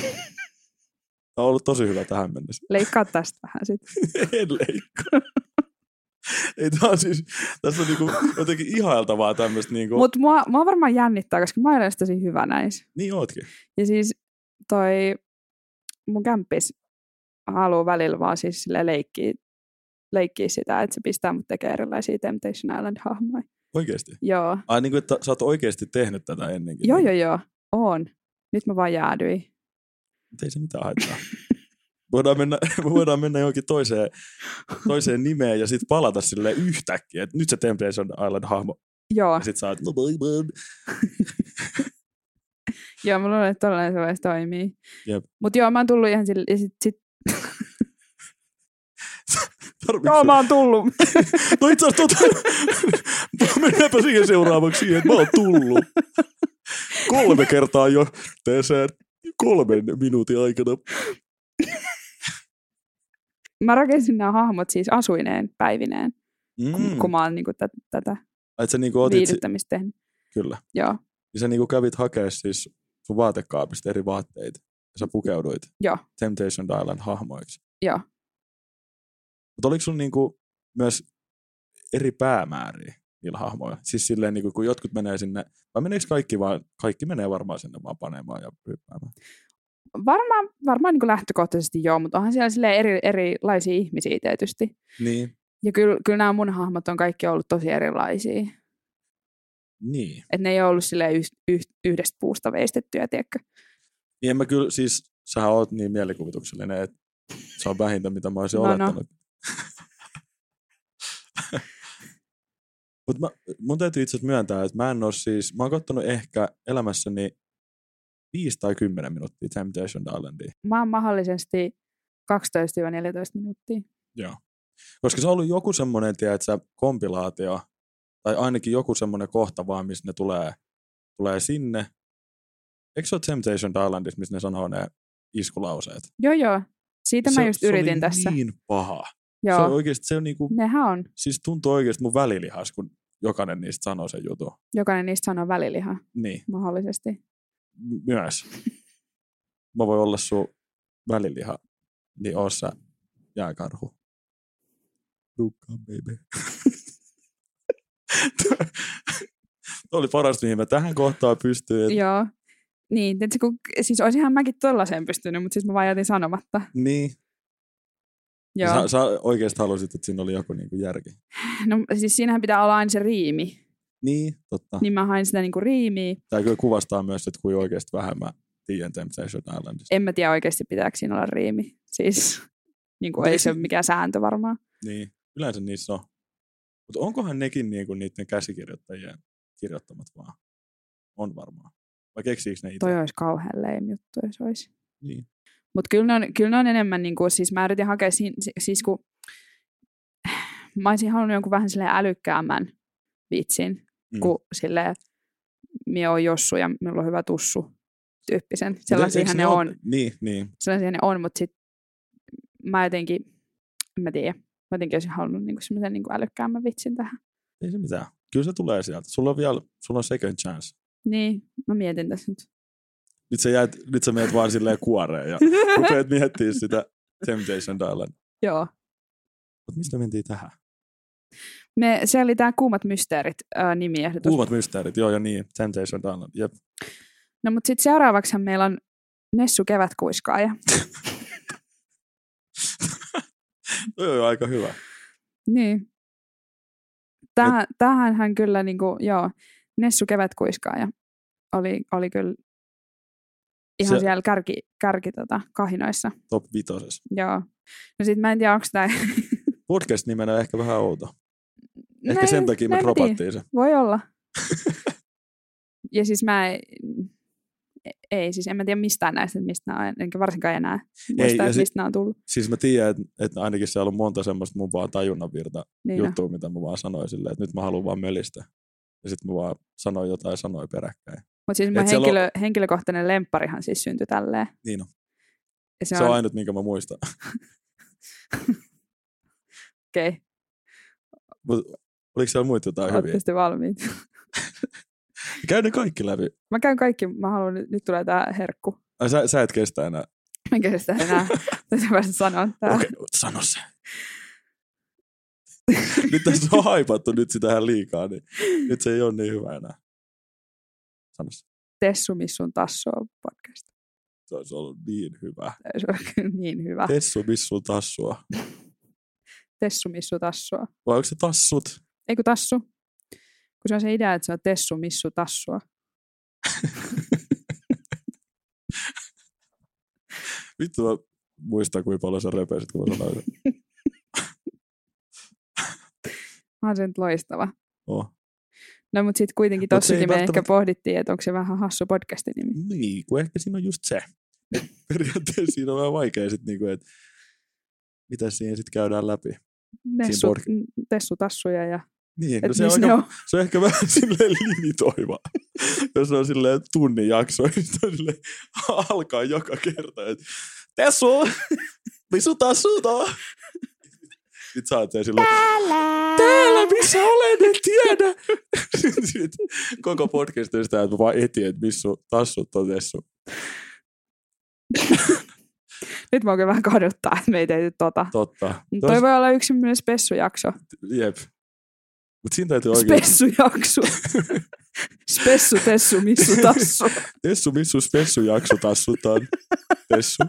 Tämä on ollut tosi hyvä tähän mennessä. leikkaa tästä vähän sit. en leikkaa. Ei, tää on siis, tässä on niinku jotenkin ihailtavaa tämmöistä niinku, Mutta mua, mua varmaan jännittää, koska mä olen tosi hyvä näissä. niin ootkin. Ja siis toi mun kämppis haluaa välillä vaan siis sille leikkiä, leikkiä sitä, että se pistää mut tekemään erilaisia Temptation Island-hahmoja. Oikeesti. Joo. Ai niin kuin, että sä oot oikeasti tehnyt tätä ennenkin. Joo, joo, joo. On. Nyt mä vaan jäädyin. Mutta ei se mitään haittaa. voidaan mennä, me voidaan mennä johonkin toiseen, toiseen nimeen ja sitten palata sille yhtäkkiä, että nyt se Temptation Island-hahmo. Joo, Ja sit sä oot, no joo, mä luulen, että tollainen se voisi toimii. Jep. Mut joo, mä oon tullut ihan sille, ja sit, sit Tarviiko joo, mä oon tullut. No itse asiassa tota, mennäänpä siihen seuraavaksi siihen, että mä oon tullut. Kolme kertaa jo teeseen kolmen minuutin aikana. mä rakensin nämä hahmot siis asuineen päivineen, kun, Mm. kun mä oon niinku tätä, tätä Et sä niinku otit, si- viihdyttämistä tehnyt. kyllä. Joo, Ja sä niinku kävit hakea siis sun vaatekaapista eri vaatteita. Ja sä pukeuduit joo, Temptation Island hahmoiksi. joo. Mutta oliko sun niinku myös eri päämääriä niillä hahmoilla? Siis silleen, niinku, kun jotkut menee sinne, vai meneekö kaikki vaan, kaikki menee varmaan sinne vaan panemaan ja ryppäämään? Varmaan, varmaan niin lähtökohtaisesti joo, mutta onhan siellä silleen eri, erilaisia ihmisiä tietysti. Niin, Ja kyllä, kyllä nämä mun hahmot on kaikki ollut tosi erilaisia. niin. Että ne ei ole ollut silleen yh, yh, yhdestä puusta veistettyä, tiedätkö? Niin en mä kyllä, siis sähän oot niin mielikuvituksellinen, että se on vähintä, mitä mä olisin No, no. Mutta mun täytyy itse asiassa myöntää, että mä en ole siis, mä oon kattonut ehkä elämässäni 5 tai 10 minuuttia Temptation Islandia. Mä oon mahdollisesti 12-14 minuuttia. Joo. Koska se on ollut joku semmoinen, tiedätkö, kompilaatio, tai ainakin joku semmoinen kohta vaan, missä ne tulee, tulee sinne. Eikö se ole Temptation Islandissa, missä ne sanoo ne iskulauseet? Joo, joo. Siitä se, mä just se yritin oli tässä. niin paha. Joo, Se on oikeasti, se on niinku, nehän on. siis tuntuu oikeasti mun välilihas, kun jokainen niistä sanoo sen jutun. Jokainen niistä sanoo väliliha, Niin, mahdollisesti. myös. Mä voin olla sun väliliha, niin oot sä jääkarhu. rukkaan, baby. Oli parasta, mihin mä tähän kohtaan pystyin. Joo. Niin, tietysti, kun, siis olisinhan mäkin tollaiseen pystynyt, mutta siis mä vaan jätin sanomatta. Niin. Joo. Sä, sä oikeasti halusit, että siinä oli joku niinku järki. No siis siinähän pitää olla aina se riimi. Niin, totta. Niin mä hain sitä niinku riimiä. Tämä kyllä kuvastaa myös, että kuin oikeasti vähän mä tiedän Temptation Islandista. En mä tiedä oikeasti pitääkö siinä olla riimi. Siis niin kuin ei se ole mikään sääntö varmaan. Niin, yleensä niissä on. Mutta onkohan nekin niinku niiden käsikirjoittajien kirjoittamat vaan? On varmaan. Vai keksiikö ne itse? Toi olisi kauhean lame juttu, jos olisi. Niin. Mutta kyllä, ne on- kyllä ne on enemmän, niin kuin, siis mä yritin hakea, si- si- siis kun mä olisin halunnut jonkun vähän silleen älykkäämmän vitsin, Mm. kuin silleen, mie on Jossu ja minulla on hyvä tussu tyyppisen. Sellaisiahan ne ole- on, Niin, niin. sellaisia ne on, mutta sit mä jotenkin, en mä tiedä, mä jotenkin olisin halunnut niinku semmoisen niinku älykkäämmän vitsin tähän. Ei se mitään. Kyllä se tulee sieltä. Sulla on vielä, sulla on second chance. Niin, mä mietin tässä nyt. Nyt sä, jäät, nyt sä menet vaan silleen kuoreen ja rupeat miettimään sitä Temptation Island. Joo. Mutta mistä me mentiin tähän? Me, se oli tämä Kuumat mysteerit ää, nimiehdotus. Kuumat mysteerit, joo ja niin. Temptation Island, jep. No mutta sitten seuraavaksi meillä on Nessu kevätkuiskaaja. Toi on aika hyvä. niin. Tähän, tähän hän kyllä niinku, joo, Nessu kevätkuiskaaja oli, oli kyllä ihan Se- siellä kärki, kärki tota, kahinoissa. Top vitosessa. Joo. No sit mä en tiedä, onko tämä... Podcast-nimenä ehkä vähän outo. Ehkä sen takia me dropattiin se. Voi olla. ja siis mä ei, ei, siis en mä tiedä mistään näistä, että mistä nämä on, enkä varsinkaan enää muista, ja että si- mistä nämä on tullut. Siis mä tiedän, että, että ainakin siellä on monta semmoista mun vaan tajunnanvirta Niin no. juttua, mitä mä vaan sanoin silleen, että nyt mä haluan vaan mölistä. Ja sitten mä vaan sanoin jotain sanoin peräkkäin. Mutta siis mun siellä on- henkilö, henkilökohtainen lempparihan siis syntyi tälleen. Niin on. Ja Se, se, on on, ainut, minkä mä muistan. okei, okay. Mut oliko siellä muita jotain hyviä? ootte sitten valmiit. Käy ne kaikki läpi. mä käyn kaikki, mä haluan, nyt, tulee tää herkku. Ai, sä, sä et kestä enää. Mä en kestä enää. Täytyy päästä sanoa tää. Okei, okay, sano se. nyt tässä on haipattu nyt sitä liikaa, niin nyt se ei ole niin hyvä enää. Sano se. Tessu Missun on podcast. Se olisi ollut niin hyvä. Se on kyllä niin hyvä. Tessu missu tassua. Tessu Missu Tassua. Vai onko se tassut? Ei kun Tassu. Kun se on se idea, että se on Tessu Missu Tassua. Vittu mä muistan, kuinka paljon sä repesit, kun mä sanoin sen. Onhan se nyt loistava. Oh. No mutta sitten kuitenkin Mut tossakin me ehkä välttämättä- pohdittiin, että onko se vähän hassu podcastin nimi. Niin, kun ehkä siinä on just se. Et periaatteessa siinä on vähän vaikea sit niinku, että mitä siinä sitten käydään läpi. Nessu, pod- tessu Tassuja ja Niin, no se, on aika, on. se on ehkä vähän silleen limitoiva. Jos on silleen tunnin jakso, niin on silleen, alkaa joka kerta, että Tessu, missä tassu? Sitten sä oot siellä silleen, täällä missä olen, en tiedä. Sitten koko podcast on sitä, että mä vaan etin, että missä sun tassut on Tessu. Nyt mä oikein vähän kaduttaa, että me ei tehty tota. Totta. Mut Toi voi olla yksi semmoinen spessujakso. Jep. Mutta siinä täytyy oikein... Spessujakso. Spessu, tessu, missu, tassu. Tessu, missu, spessu jakso tassutaan. Tessu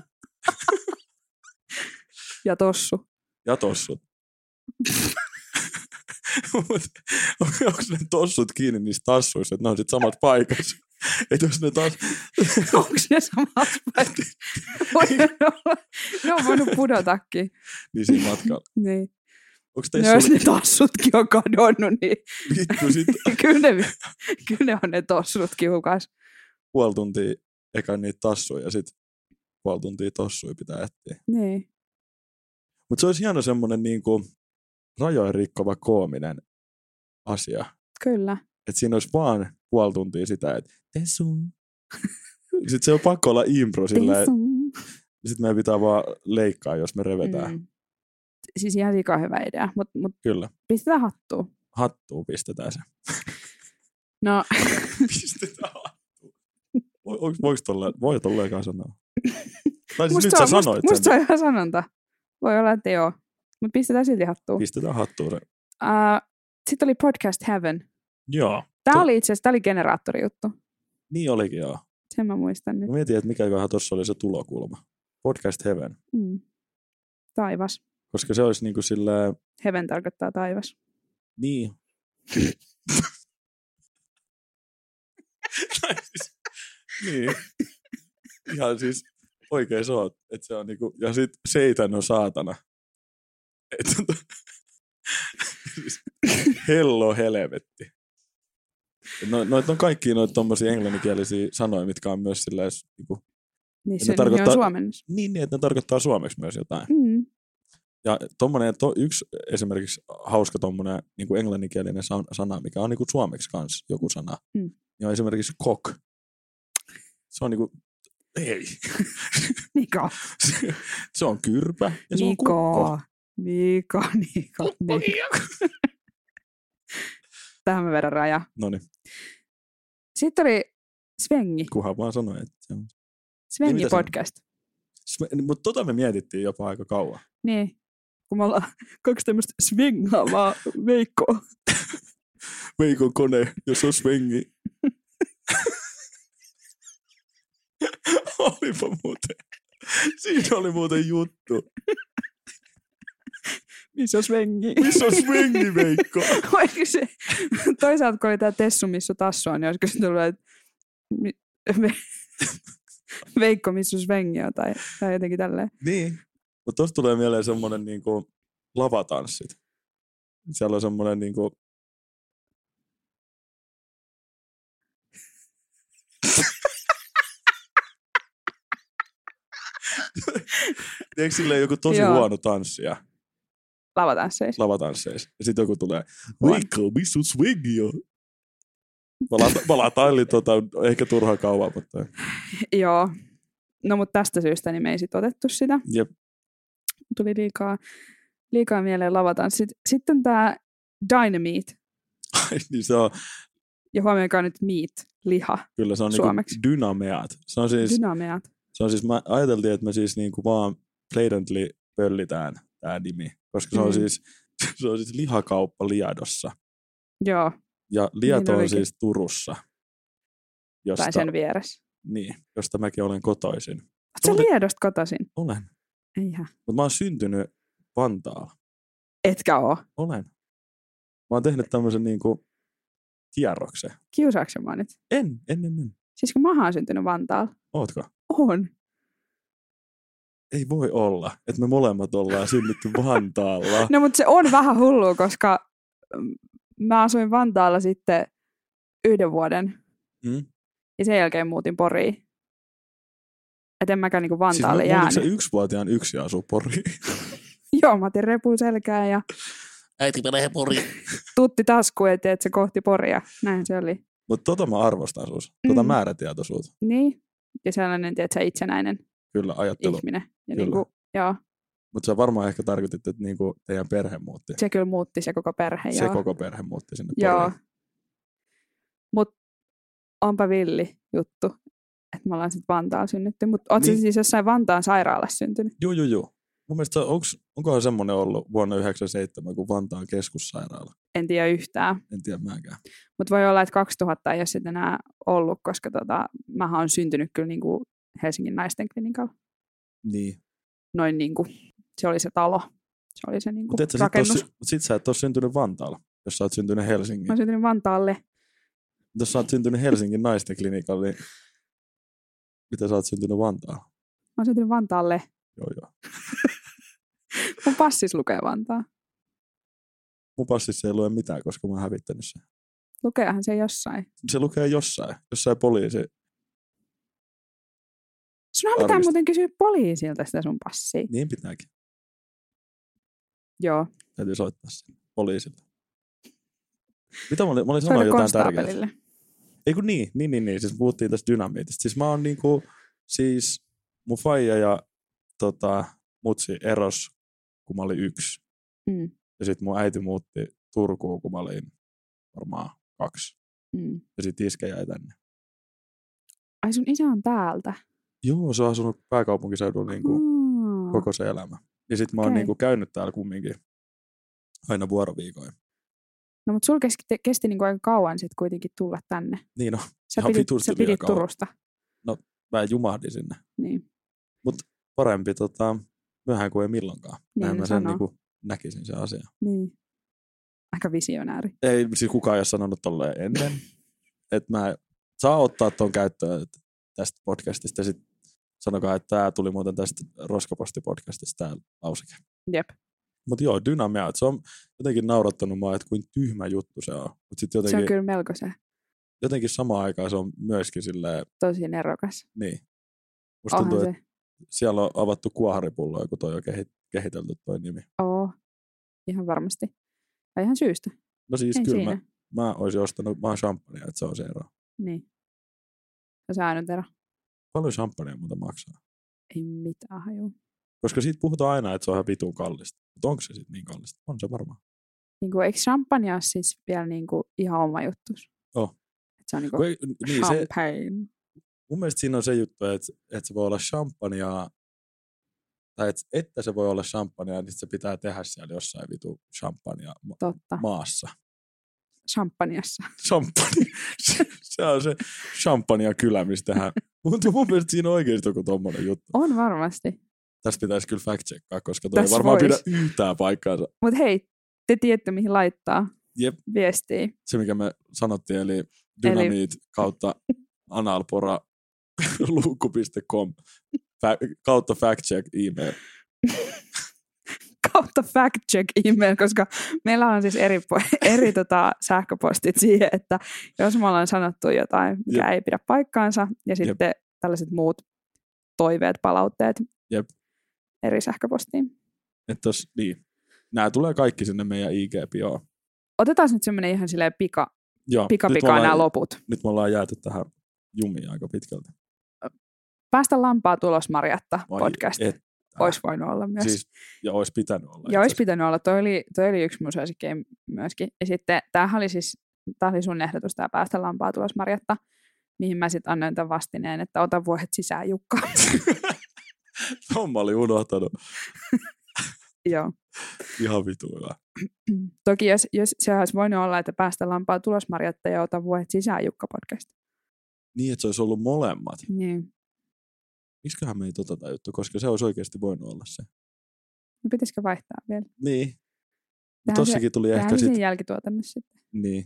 Ja tossu. ja tossut. Onko ne tossut kiinni niissä tassuissa, että ne on sit samassa paikassa? Että jos ne taas... Onko ne samassa paikassa? Olla. Ne on voinut pudotakin. niin siinä matkalla. Niin. Onko No, jos ne tassutkin on kadonnut, niin vittu sit kyllä ne, kyllä ne on ne tossutkin hukas. puoli tuntia eka niitä tassuja ja sit puoli tuntia tossuja pitää etsiä. Niin. Mutta se olisi hieno semmoinen niinku rajojen rikkova koominen asia. Kyllä. Että siinä olisi vaan puoli tuntia sitä, että Tessu. Sitten se on pakko olla impro sillä, sitten meidän pitää vaan leikkaa, jos me revetään. Mm. Siis ihan sika hyvä idea, mutta mut Kyllä. pistetään hattuun. Hattuun pistetään se. No, pistetään hattuun. Voiko tolle, voi tolleen sanoa? Tai siis musta, nyt se sä on, sanoit musta, musta se sen. on ihan sanonta. Voi olla, että joo. Mutta pistetään silti hattuun. Pistetään hattuun. Uh, Sitten oli Podcast Heaven. Joo. Tämä To- oli itse asiassa, tämä oli generaattorijuttu. Niin olikin joo. Sen mä muistan nyt. Mä mietin, että mikäköhän tuossa oli se tulokulma. Podcast Heaven. Mm. Taivas. Koska se olisi niin kuin silleen, Heaven tarkoittaa taivas. niin. Siis, niin. Ihan siis oikein se on, että se on niinku, ja sit seitän on saatana. Tota, hello helvetti. No, noit on kaikki noita tommosia englanninkielisiä sanoja, mitkä on myös silleen, niinku, Niin se tarkoittaa- on suomennus. niin, niin, että ne tarkoittaa suomeksi myös jotain. Mm. Ja tommonen, to, yksi esimerkiksi hauska tommonen niin kuin englanninkielinen san- sana, mikä on niin kuin suomeksi kans joku sana, Mm. niin on esimerkiksi cock. Se on niin kuin, ei. Niko. se, se on kyrpä ja se on kukko. Niko. Niko. Niko. Niko. Tähän me vedän raja. No niin, Sitten oli Svengi. kuhan vaan sanoi, että se on. Svengi mitä se on? podcast. Mutta tota me mietittiin jopa aika kauan. Niin. Kun me ollaan kaksi tämmöistä svengaavaa Veikkoa. Veikon kone, jos on svengi. Olipa muuten. Siinä oli muuten juttu. Missä on Svengi? Missä on svengi, Veikko? Olisiko se, toisaalta kun oli tämä Tessu, missä tassu on, niin olisiko se tullut, että ve, Veikko, missä on tai, tai jotenkin tälleen. Niin. Mutta tuosta tulee mieleen semmoinen niinku lavatanssit. Siellä on semmoinen niinku... Tiedätkö silleen joku tosi Joo. huono tanssia Lavatansseissa. lavatansseissa? Ja sitten joku tulee. Veikko, missä on swingi on? Mä, lata, mä latailin tota, ehkä turhaa kauan, mutta Joo. No mutta tästä syystä niin me ei sit otettu sitä. jep. Tuli liikaa, liikaa mieleen lavatanssit. Sitten tämä Dynamite. Ai, niin se on, Ja huomioikaa nyt meat, liha, kyllä se on niinku Suomeksi. dynameat. Se on siis, dynameat. Se on siis, mä ajateltiin, että me siis niinku vaan blatantly pöllitään tämä nimi, koska se on Mm. siis, se on siis lihakauppa Liadossa. Joo, Ja Liato Niin on siis Turussa, josta, tai sen vieressä. niin, josta mäkin olen kotoisin. Oletko Muuten- Liedosta kotoisin? Olen. Eihän. Mutta mä oon syntynyt Vantaalla. Etkä oo. Olen. Mä oon tehnyt tämmöisen niinku kierroksen. Kiusaatko mä nyt? En, en, en, en. Siis kun mä oon syntynyt Vantaalla. Ootko? On. Ei voi olla, että me molemmat ollaan synnytty Vantaalla. No mutta se on vähän hullua, koska mm, mä asuin Vantaalla sitten yhden vuoden. Mm? Ja sen jälkeen muutin Poriin. Et en mäkään niinku Vantaalle siis, mä- jäänyt. se yksivuotiaan yksi asu Poriin? Joo, mä otin repun selkään ja Äiti menee poriin. tutti taskuun ja teet se kohti Poria. Näin se oli. Mutta tota mä arvostan sus. Tota Mm. määrätietoisuutta. Niin. Ja sellainen, tiedätkö, itsenäinen Kyllä, ajattelu. ihminen. Ja Kyllä. niinku, joo, Mutta sä varmaan ehkä tarkoitit, että niinku teidän perhe muutti. se kyllä muutti se koko perhe. Se joo. koko perhe muutti sinne Joo. Mutta onpa villi juttu, että me ollaan sitten Vantaalla synnytty. Mutta oot niin. Niin. siis jossain Vantaan sairaalassa syntynyt? Joo, joo, joo. Mun mielestä onks, onkohan semmoinen ollut vuonna 1997, kun Vantaan keskussairaala? En tiedä yhtään. En tiedä mäkään. Mutta voi olla, että 2000 ei ole sitten enää ollut, koska tota, mä oon syntynyt kyllä niinku Helsingin naisten klinikalla. Niin. Noin niinku, se oli se talo. Se oli se niinku Mutta sit, rakennus. sit, sit sä et ole syntynyt Vantaalla, jos sä oot syntynyt Helsingin. Mä oon syntynyt Vantaalle. Jos sä oot syntynyt Helsingin naisten klinikalla, niin mitä sä oot syntynyt Vantaalla? Mä oon syntynyt Vantaalle. Joo, joo. Mun passis lukee Vantaa. Mun passissa ei lue mitään, koska mä oon hävittänyt sen. Lukeehan se jossain. Se lukee jossain, jossain poliisi. Sunhan pitää Arvista. muuten kysyä poliisilta sitä sun passia. Niin pitääkin. Joo, Täytyy soittaa sen poliisille. Mitä mä olin, mä olin sanoa jotain tärkeää. Ei kun niin, niin, niin, niin. Siis puhuttiin tästä dynamiitista. Siis mä oon niinku, siis mun faija ja tota, mutsi eros, kun mä olin yksi. Mm, Ja sitten mun äiti muutti Turkuun, kun mä olin varmaan kaksi. mm. Ja sitten iskä jäi tänne. Ai sun isä on täältä. Joo, se on asunut pääkaupunkiseudulla niinku Aa. koko se elämä. Ja sit mä oon Okei. niinku käynyt täällä kumminkin aina vuoroviikoin. No mutta sulla kesti, kesti niinku aika kauan sitten kuitenkin tulla tänne. Niin no, Sä pidit, sä pidit. Turusta. mä jumahdin sinne. Niin. Parempi tota, myöhään kuin ei milloinkaan. Niin Näin ne mä sen sanoo. niinku näkisin se asia. niin. Aika visionääri. Ei siis kukaan ei ole sanonut tolleen ennen. että mä saa ottaa ton käyttöön tästä podcastista. Ja sit sanokaa, että tämä tuli muuten tästä Roskaposti-podcastista tämä lauseke. Jep. Mutta joo, dynamia, se on jotenkin naurattanut mua, että kuin tyhmä juttu se on. Mutta sitten Se on jotenkin, kyllä melko se jotenkin samaan aikaan se on myöskin silleen, tosi nerokas. niin. Musta Onhan tuntuu, että se. siellä on avattu kuoharipulloja, kun toi on kehi- kehitelty toi nimi. Oo. Ihan varmasti. Ja ihan syystä. No siis Ei kyllä mä, siinä. mä olisin ostanut vaan champagnea, että se on se ero. Niin. Ja se ainut ero. Paljon champagnea muuta maksaa? Ei mitään hajua. Koska siitä puhutaan aina, että se on ihan vitun kallista. Mutta onko se sitten niin kallista? On se varmaan. Niin kuin, eikö champagne ole siis vielä niin kuin ihan oma juttus? Oh. Et se on niin Kun kuin ei, niin se, champagne. mun mielestä siinä on se juttu, että, että se voi olla champagnea, tai että, että se voi olla champagnea, niin se pitää tehdä siellä jossain vitu champagnea ma- Totta. maassa. Champagneassa. Champagne. se, se on se champagnea kylä, missä tehdään. Mutta mun mielestä siinä on oikeasti joku tommonen juttu. On varmasti. Tässä pitäisi kyllä fact checkkaa, koska toi ei Tässä varmaan vois. pidä yhtään paikkaansa. Mutta hei, te tiedätte mihin laittaa Jep. viestiä. Se, mikä me sanottiin, eli dynamiit kautta analpora luukku.com kautta fact check email. Kautta fact check email, koska meillä on siis eri, po- eri tota, sähköpostit siihen, että jos me ollaan sanottu jotain, mikä Jep. ei pidä paikkaansa, ja sitten tällaiset muut toiveet, palautteet Jep. eri sähköpostiin. Että tos, niin. Nämä tulee kaikki sinne meidän IG-bioon. Otetaan nyt semmoinen ihan silleen pika, Joo, pika, pika nämä ollaan, loput. nyt me ollaan jääty tähän jumiin aika pitkälti. Päästä lampaa tulos Marjatta Vai podcast. et- Olisi voinut olla myös. Siis, ja olisi pitänyt olla. ja olisi pitänyt olla. Toi oli, toi oli yksi mun suosikkei myöskin. Ja sitten tämähän oli siis, tämä oli sun ehdotus, tämä päästä lampaa tulos Marjatta, mihin mä sitten annoin tämän vastineen, että ota vuohet sisään Jukka. Ton mä olin unohtanut. Joo. Ihan vitu hyvä. Toki jos, jos se olisi voinut olla, että päästä lampaa tulos Marjatta ja ota vuohet sisään Jukka podcast. Niin, että se olisi ollut molemmat. Niin. Miksiköhän me ei tota tää juttu, koska se olisi oikeasti voinut olla se. No pitäisikö vaihtaa vielä? Niin. Tehdään Tossakin tuli Tehdään ehkä se sit, siinä jälkituotannossa sitten. niin.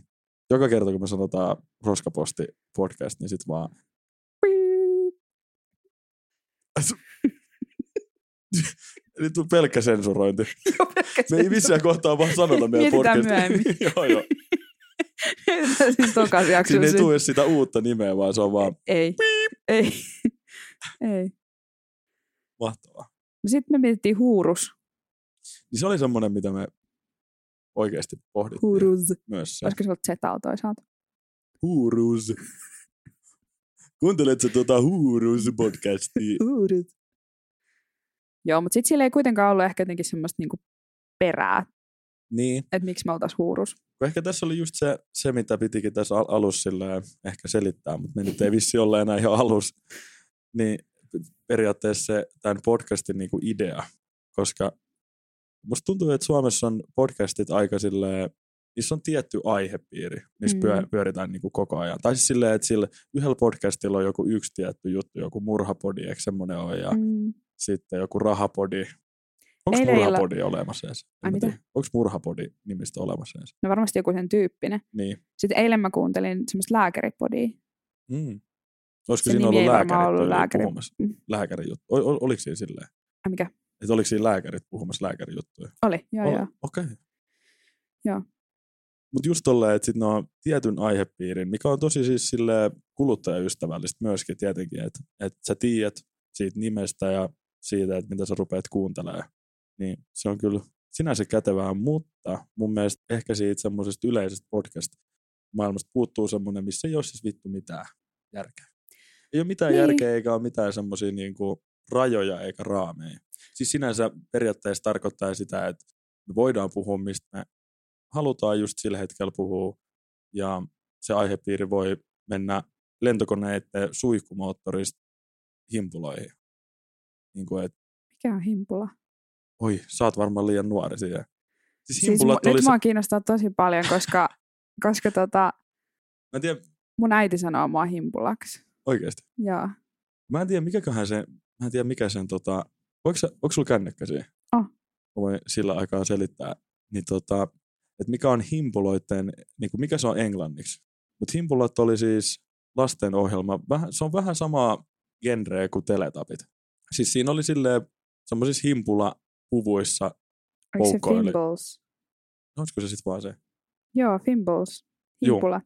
Joka kerta, kun me sanotaan roskaposti podcast, niin sit vaan Eli tuli pelkkä sensurointi. Me ei missään kohtaa vaan sanota meidän Mietitään podcastia. joo, joo. siis tokas. Siinä ei tule sitä uutta nimeä, vaan se on vaan Ei. Ei. Ei. mahtavaa. No sitten me mietittiin huurus. Niin se oli semmoinen, mitä me oikeasti pohdittiin Huurus. myös. Se. Olisiko se ollut Zetalla toisaalta? Huurus. Kuuntelet sä tuota Huurus-podcastia? Huurus. Joo, mutta sitten sillä ei kuitenkaan ollut ehkä jotenkin semmoista niinku perää, niin. että miksi me oltaisiin huurus. Ehkä tässä oli just se, se mitä pitikin tässä al- alussa ehkä selittää, mutta me nyt ei vissi olla enää ihan alus. Niin periaatteessa se tämän podcastin niinku idea, koska musta tuntuu, että Suomessa on podcastit aika silleen, niissä on tietty aihepiiri, missä Mm. pyö, pyöritään niinku koko ajan. Tai siis silleen, että sillä yhdellä podcastilla on joku yksi tietty juttu, joku murhapodi, eikö semmoinen ole, ja Mm. sitten joku rahapodi. Onko murhapodi olemassa edes? Ai mitä? Onko murhapodi nimistä olemassa edes? No varmasti joku sen tyyppinen. Niin. Sitten eilen mä kuuntelin semmoista lääkäripodia. Mm. Olisiko Se siinä ollut lääkärit ollut lääkäri. puhumassa? Mm. Lääkärin juttu. O, o, oliko siinä silleen? Ai mikä? Että oliko siinä lääkärit puhumassa lääkärijuttuja? Oli, joo Ol- joo. Okei. Okay. Joo. Mutta just tolleen, että sitten on tietyn aihepiirin, mikä on tosi siis sille kuluttajaystävällistä myöskin tietenkin, että et sä tiedät siitä nimestä ja siitä, että mitä sä rupeat kuuntelemaan. Niin se on kyllä sinänsä kätevää, mutta mun mielestä ehkä siitä semmoisesta yleisestä podcast-maailmasta puuttuu semmoinen, missä ei ole siis vittu mitään järkeä. Ei ole mitään Niin. järkeä eikä ole mitään semmoisia niinku rajoja eikä raameja. Siis sinänsä periaatteessa tarkoittaa sitä, että me voidaan puhua, mistä me halutaan just sillä hetkellä puhua, ja se aihepiiri voi mennä lentokoneiden suihkumoottorista himpuloihin. Niin kuin, et, Mikä on himpula? Oi, sä oot varmaan liian nuori siihen. Siis Siis mu- oli nyt se... mua kiinnostaa tosi paljon, koska, koska tota, Mä en tiedä, mun äiti sanoo mua himpulaksi. Oikeesti. Joo. Mä en tiedä, mikäköhän se, mä en tiedä mikä sen tota, voiko, onko sulla kännykkä siihen? On. Mä voin sillä aikaa selittää. Niin tota, että mikä on himpuloiden, niin kuin mikä se on englanniksi. Mutta himpulat oli siis lastenohjelma, vähän, se on vähän samaa genreä kuin teletapit. Siis siinä oli silleen semmoisissa himpulapuvuissa, Oliko se. Fimbles? olisiko se sitten vaan se, Joo, Fimbles. Himpulat.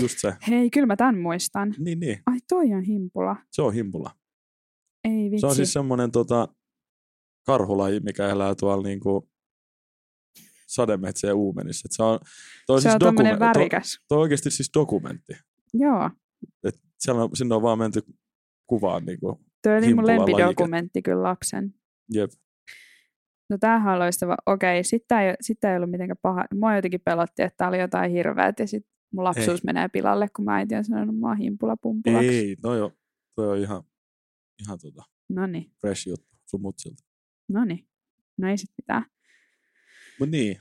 Just se. Hei, kyllä mä tämän muistan. Niin, niin, Ai toi on himpula. se on himpula. Ei vitsi. Se on siis semmoinen tota, karhulaji, mikä elää tuolla niinku sademetsien uumenissa. Et se on, toi se siis on dokumen- värikäs. Toi, toi oikeasti siis dokumentti. Joo. Et siellä on, sinne on vaan menty kuvaan. Niinku, Tuo oli mun lempidokumentti kyllä lapsen. jep. No tämähän on loistava. Okei, sitten ei, sit ei ollut mitenkään paha. Mua jotenkin pelotti, että tää oli jotain hirveät ja sitten mun lapsuus Ei. menee pilalle, kun mä äiti on sanonut mua himpulapumpulaksi. Ei, toi on, toi on ihan, ihan tota, Noniin, fresh juttu sun mutsilta. noniin. No ei sit mitään. Mut niin.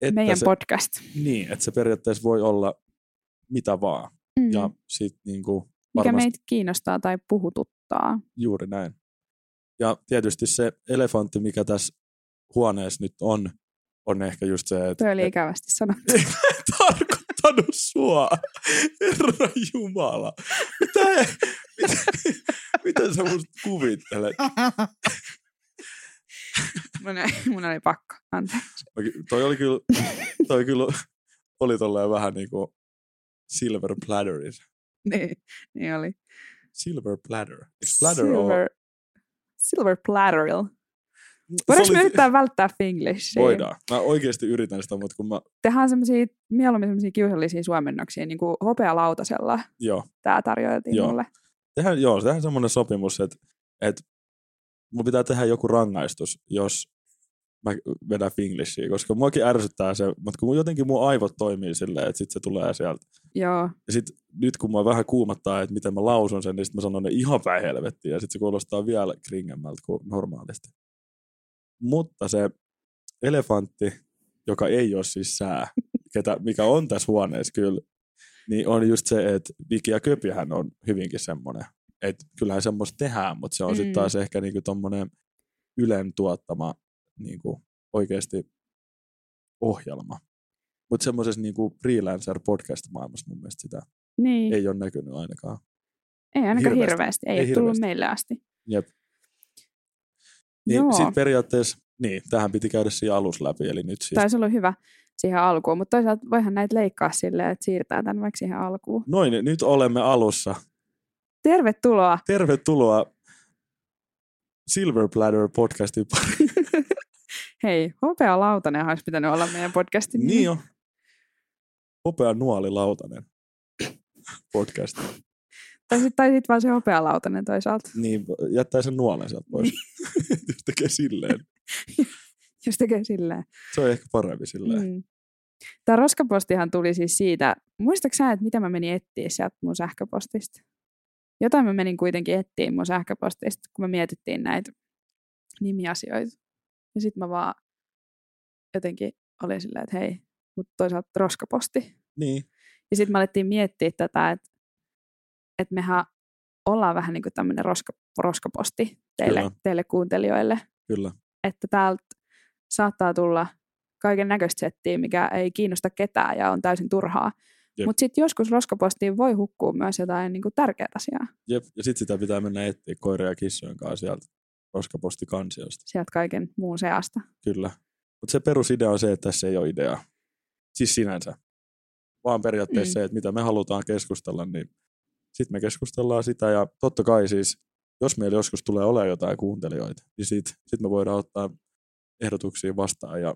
Että Meidän se, podcast. Niin, että se periaatteessa voi olla mitä vaan. Mm. Ja sit niinku Mikä varmasti meitä kiinnostaa tai puhututtaa. juuri näin. Ja tietysti se elefantti, mikä tässä huoneessa nyt on, on ehkä just se, että Tuo oli ikävästi sanottu. tarkoittanut sua. Herra Jumala. Mitä, mitä, mitä sä musta kuvittelet? mun, mun oli pakko. Anteeksi. Toi oli kyllä, toi kyllä oli tolleen vähän niinku silver platteris. Niin, niin oli. Silver platter. Eikö platter ole? Silver, silver platteril. Voidaanko me yrittää välttää finglishia? Voidaan. Mä oikeasti yritän sitä, mutta kun mä, Tehdään semmoisia, mieluummin semmoisia kiusallisia suomennoksia, niin kuin hopealautasella joo, tämä tarjoiltiin Joo. mulle. tehdään, joo, tehdään semmoinen sopimus, että, että mun pitää tehdä joku rangaistus, jos mä vedän finglishia, koska muakin ärsyttää se, mutta kun jotenkin mun aivot toimii silleen, että sit se tulee sieltä. Joo, Ja sit nyt kun mua vähän kuumattaa, että miten mä lausun sen, niin sit mä sanon ne ihan päin helvettiin, ja sit se kuulostaa vielä kringemmältä kuin normaalisti. Mutta se elefantti, joka ei ole siis sää, ketä, mikä on tässä huoneessa kyllä, niin on just se, että Viki ja Köpihän on hyvinkin semmoinen. Että kyllähän semmoista tehdään, mutta se on mm. Sitten taas ehkä niinku tommonen Ylen tuottama niinku oikeasti ohjelma. Mutta semmoisessa niinku freelancer podcast-maailmassa mun mielestä sitä niin. Ei, ole näkynyt ainakaan. ei ainakaan hirveästi. hirveästi. Ei, Ei ole tullut hirveästi. meille asti. Jep. Niin sitten periaatteessa, niin, tähän piti käydä siinä alus läpi, eli nyt siis, Taisi olla hyvä siihen alkuun, mutta toisaalta voihan näitä leikkaa silleen, että siirtää tämän vaikka siihen alkuun. noin, nyt olemme alussa. Tervetuloa! Tervetuloa Silver Platter podcastin pariin. Hei, hopea lautanen olisi pitänyt olla meidän podcastin nimi. niin on. Hopea nuoli lautanen podcast. Tai sitten tai sit vaan se hopea lautanen toisaalta. Niin, jättää sen nuolen sieltä pois. Jos tekee silleen. Jos tekee silleen. Se on ehkä parempi silleen. Mm. Tämä roskapostihan tuli siis siitä, muistatko sä, että mitä mä menin etsiä sieltä mun sähköpostista? Jotain mä menin kuitenkin etsiä mun sähköpostista, kun me mietittiin näitä nimiasioita. Ja sitten mä vaan jotenkin olin silleen, että hei, mutta toisaalta roskaposti. Niin, Ja sitten me alettiin miettiä tätä, että, että mehän ollaan vähän niin kuin tämmöinen roska, roskaposti teille, Kyllä. teille kuuntelijoille. kyllä. Että täältä saattaa tulla kaiken näköistä settiä, mikä ei kiinnosta ketään ja on täysin turhaa. Mutta sitten joskus roskapostiin voi hukkua myös jotain niin tärkeää asiaa Jep. Ja sitten sitä pitää mennä etsiä koirien ja kissojen kanssa sieltä roskapostikansiosta. sieltä kaiken muun seasta. Kyllä. Mutta se perusidea on se, että tässä ei ole ideaa. Siis sinänsä. Vaan periaatteessa mm. se, että mitä me halutaan keskustella, niin sitten me keskustellaan sitä. Ja totta kai siis, jos meillä joskus tulee olemaan jotain kuuntelijoita, niin sitten sit me voidaan ottaa ehdotuksia vastaan ja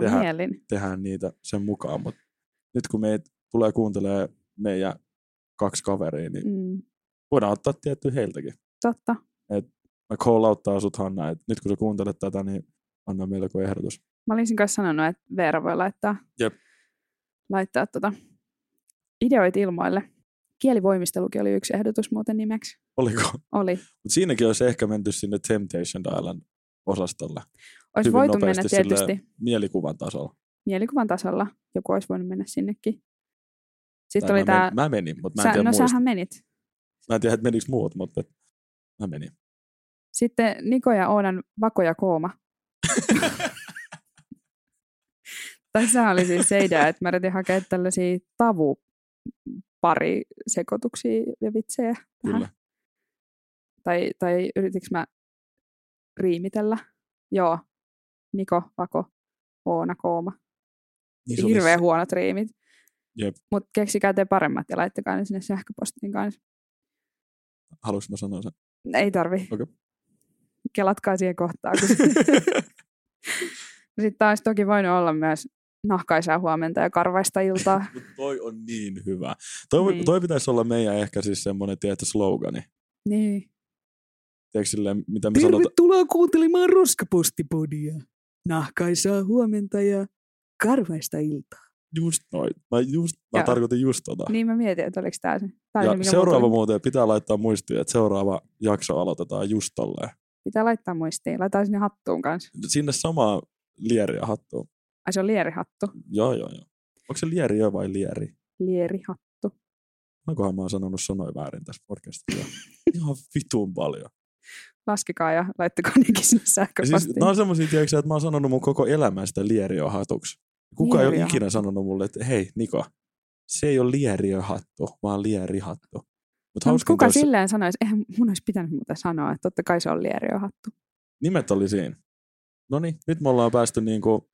Tehdään- mielin. tehdään niitä sen mukaan. Mutta nyt kun meitä tulee kuuntelemaan meidän kaksi kaveria, niin Mm, voidaan ottaa tietty heiltäkin. totta. Mä call outtaa sut Hanna, että nyt kun sä kuuntelet tätä, niin anna meille joku ehdotus. Mä olisin kanssa sanonut, että Veera voi laittaa, Jep. laittaa tota ideoita ilmoille. Kielivoimistelukin oli yksi ehdotus muuten nimeksi. Oliko? Oli. Mutta siinäkin olisi ehkä menty sinne Temptation Island osastolle. Olisi Hyvin voitu mennä tietysti Mielikuvan tasolla. mielikuvan tasolla. Joku olisi voinut mennä sinnekin. Sitten Tai oli mä, men, mä menin, mutta mä en Sä, tiedä no muista. sähän menit. Mä en tiedä, että menikö muut, mutta mä menin. Sitten Niko ja Oonan Vako ja Kooma. Tässä oli siis se idea, että mä yritin hakea tällaisia tavu pari sekoituksia ja vitsejä. tähän. Kyllä. Tai, tai yritinkö mä riimitellä? Joo. Niko, Vako, Oona, Kooma. Niin Hirveän huonot riimit. Jep. Mutta keksikää te paremmat ja laittakaa ne sinne sähköpostiin kanssa. Haluaisinko mä sanoa sen? Ei tarvi. Okei. Kelatkaa siihen kohtaan. Kun... Sitten taas toki voinut olla myös nahkaisaa huomenta ja karvaista iltaa. Toi on niin hyvä. Toi, Niin. toi pitäisi olla meidän ehkä siis semmoinen, tietty slogani. niin. Tiedätkö silleen, mitä me sanotaan? Tervetuloa kuuntelemaan Roskapostipodia. Nahkaisaa huomenta ja karvaista iltaa. Just noin. Mä, just, mä Joo. tarkoitin just tota. Niin mä mietin, että oliko tämä se. Tää se, ja mikä seuraava tuli. muuten pitää laittaa muistiin, että seuraava jakso aloitetaan just tolleen. Pitää laittaa muistiin. Laitetaan sinne hattuun kanssa. Sinne samaa lieriä hattuun. Ai se on lierihattu. Joo, joo, joo. Onko se lieriö vai lieri? Lierihattu. Onkohan mä oon sanonut sanoin väärin tässä podcastissa? Ihan vitun paljon. Laskekaa ja laittakaa nekin sinne Ja sähköpostiin. siis, nämä on semmoisia, tiedätkö, että mä oon sanonut mun koko elämän sitä lieriöhatuksi. Kuka ei ole ikinä sanonut mulle, että hei Niko, se ei ole lieriöhattu, vaan lierihattu. No, mut hauskinta kuka olisi, silleen sanoisi, eihän mun olisi pitänyt muuten sanoa, että totta kai se on lieriöhattu. nimet oli siinä. No niin, nyt me ollaan päästy niinku,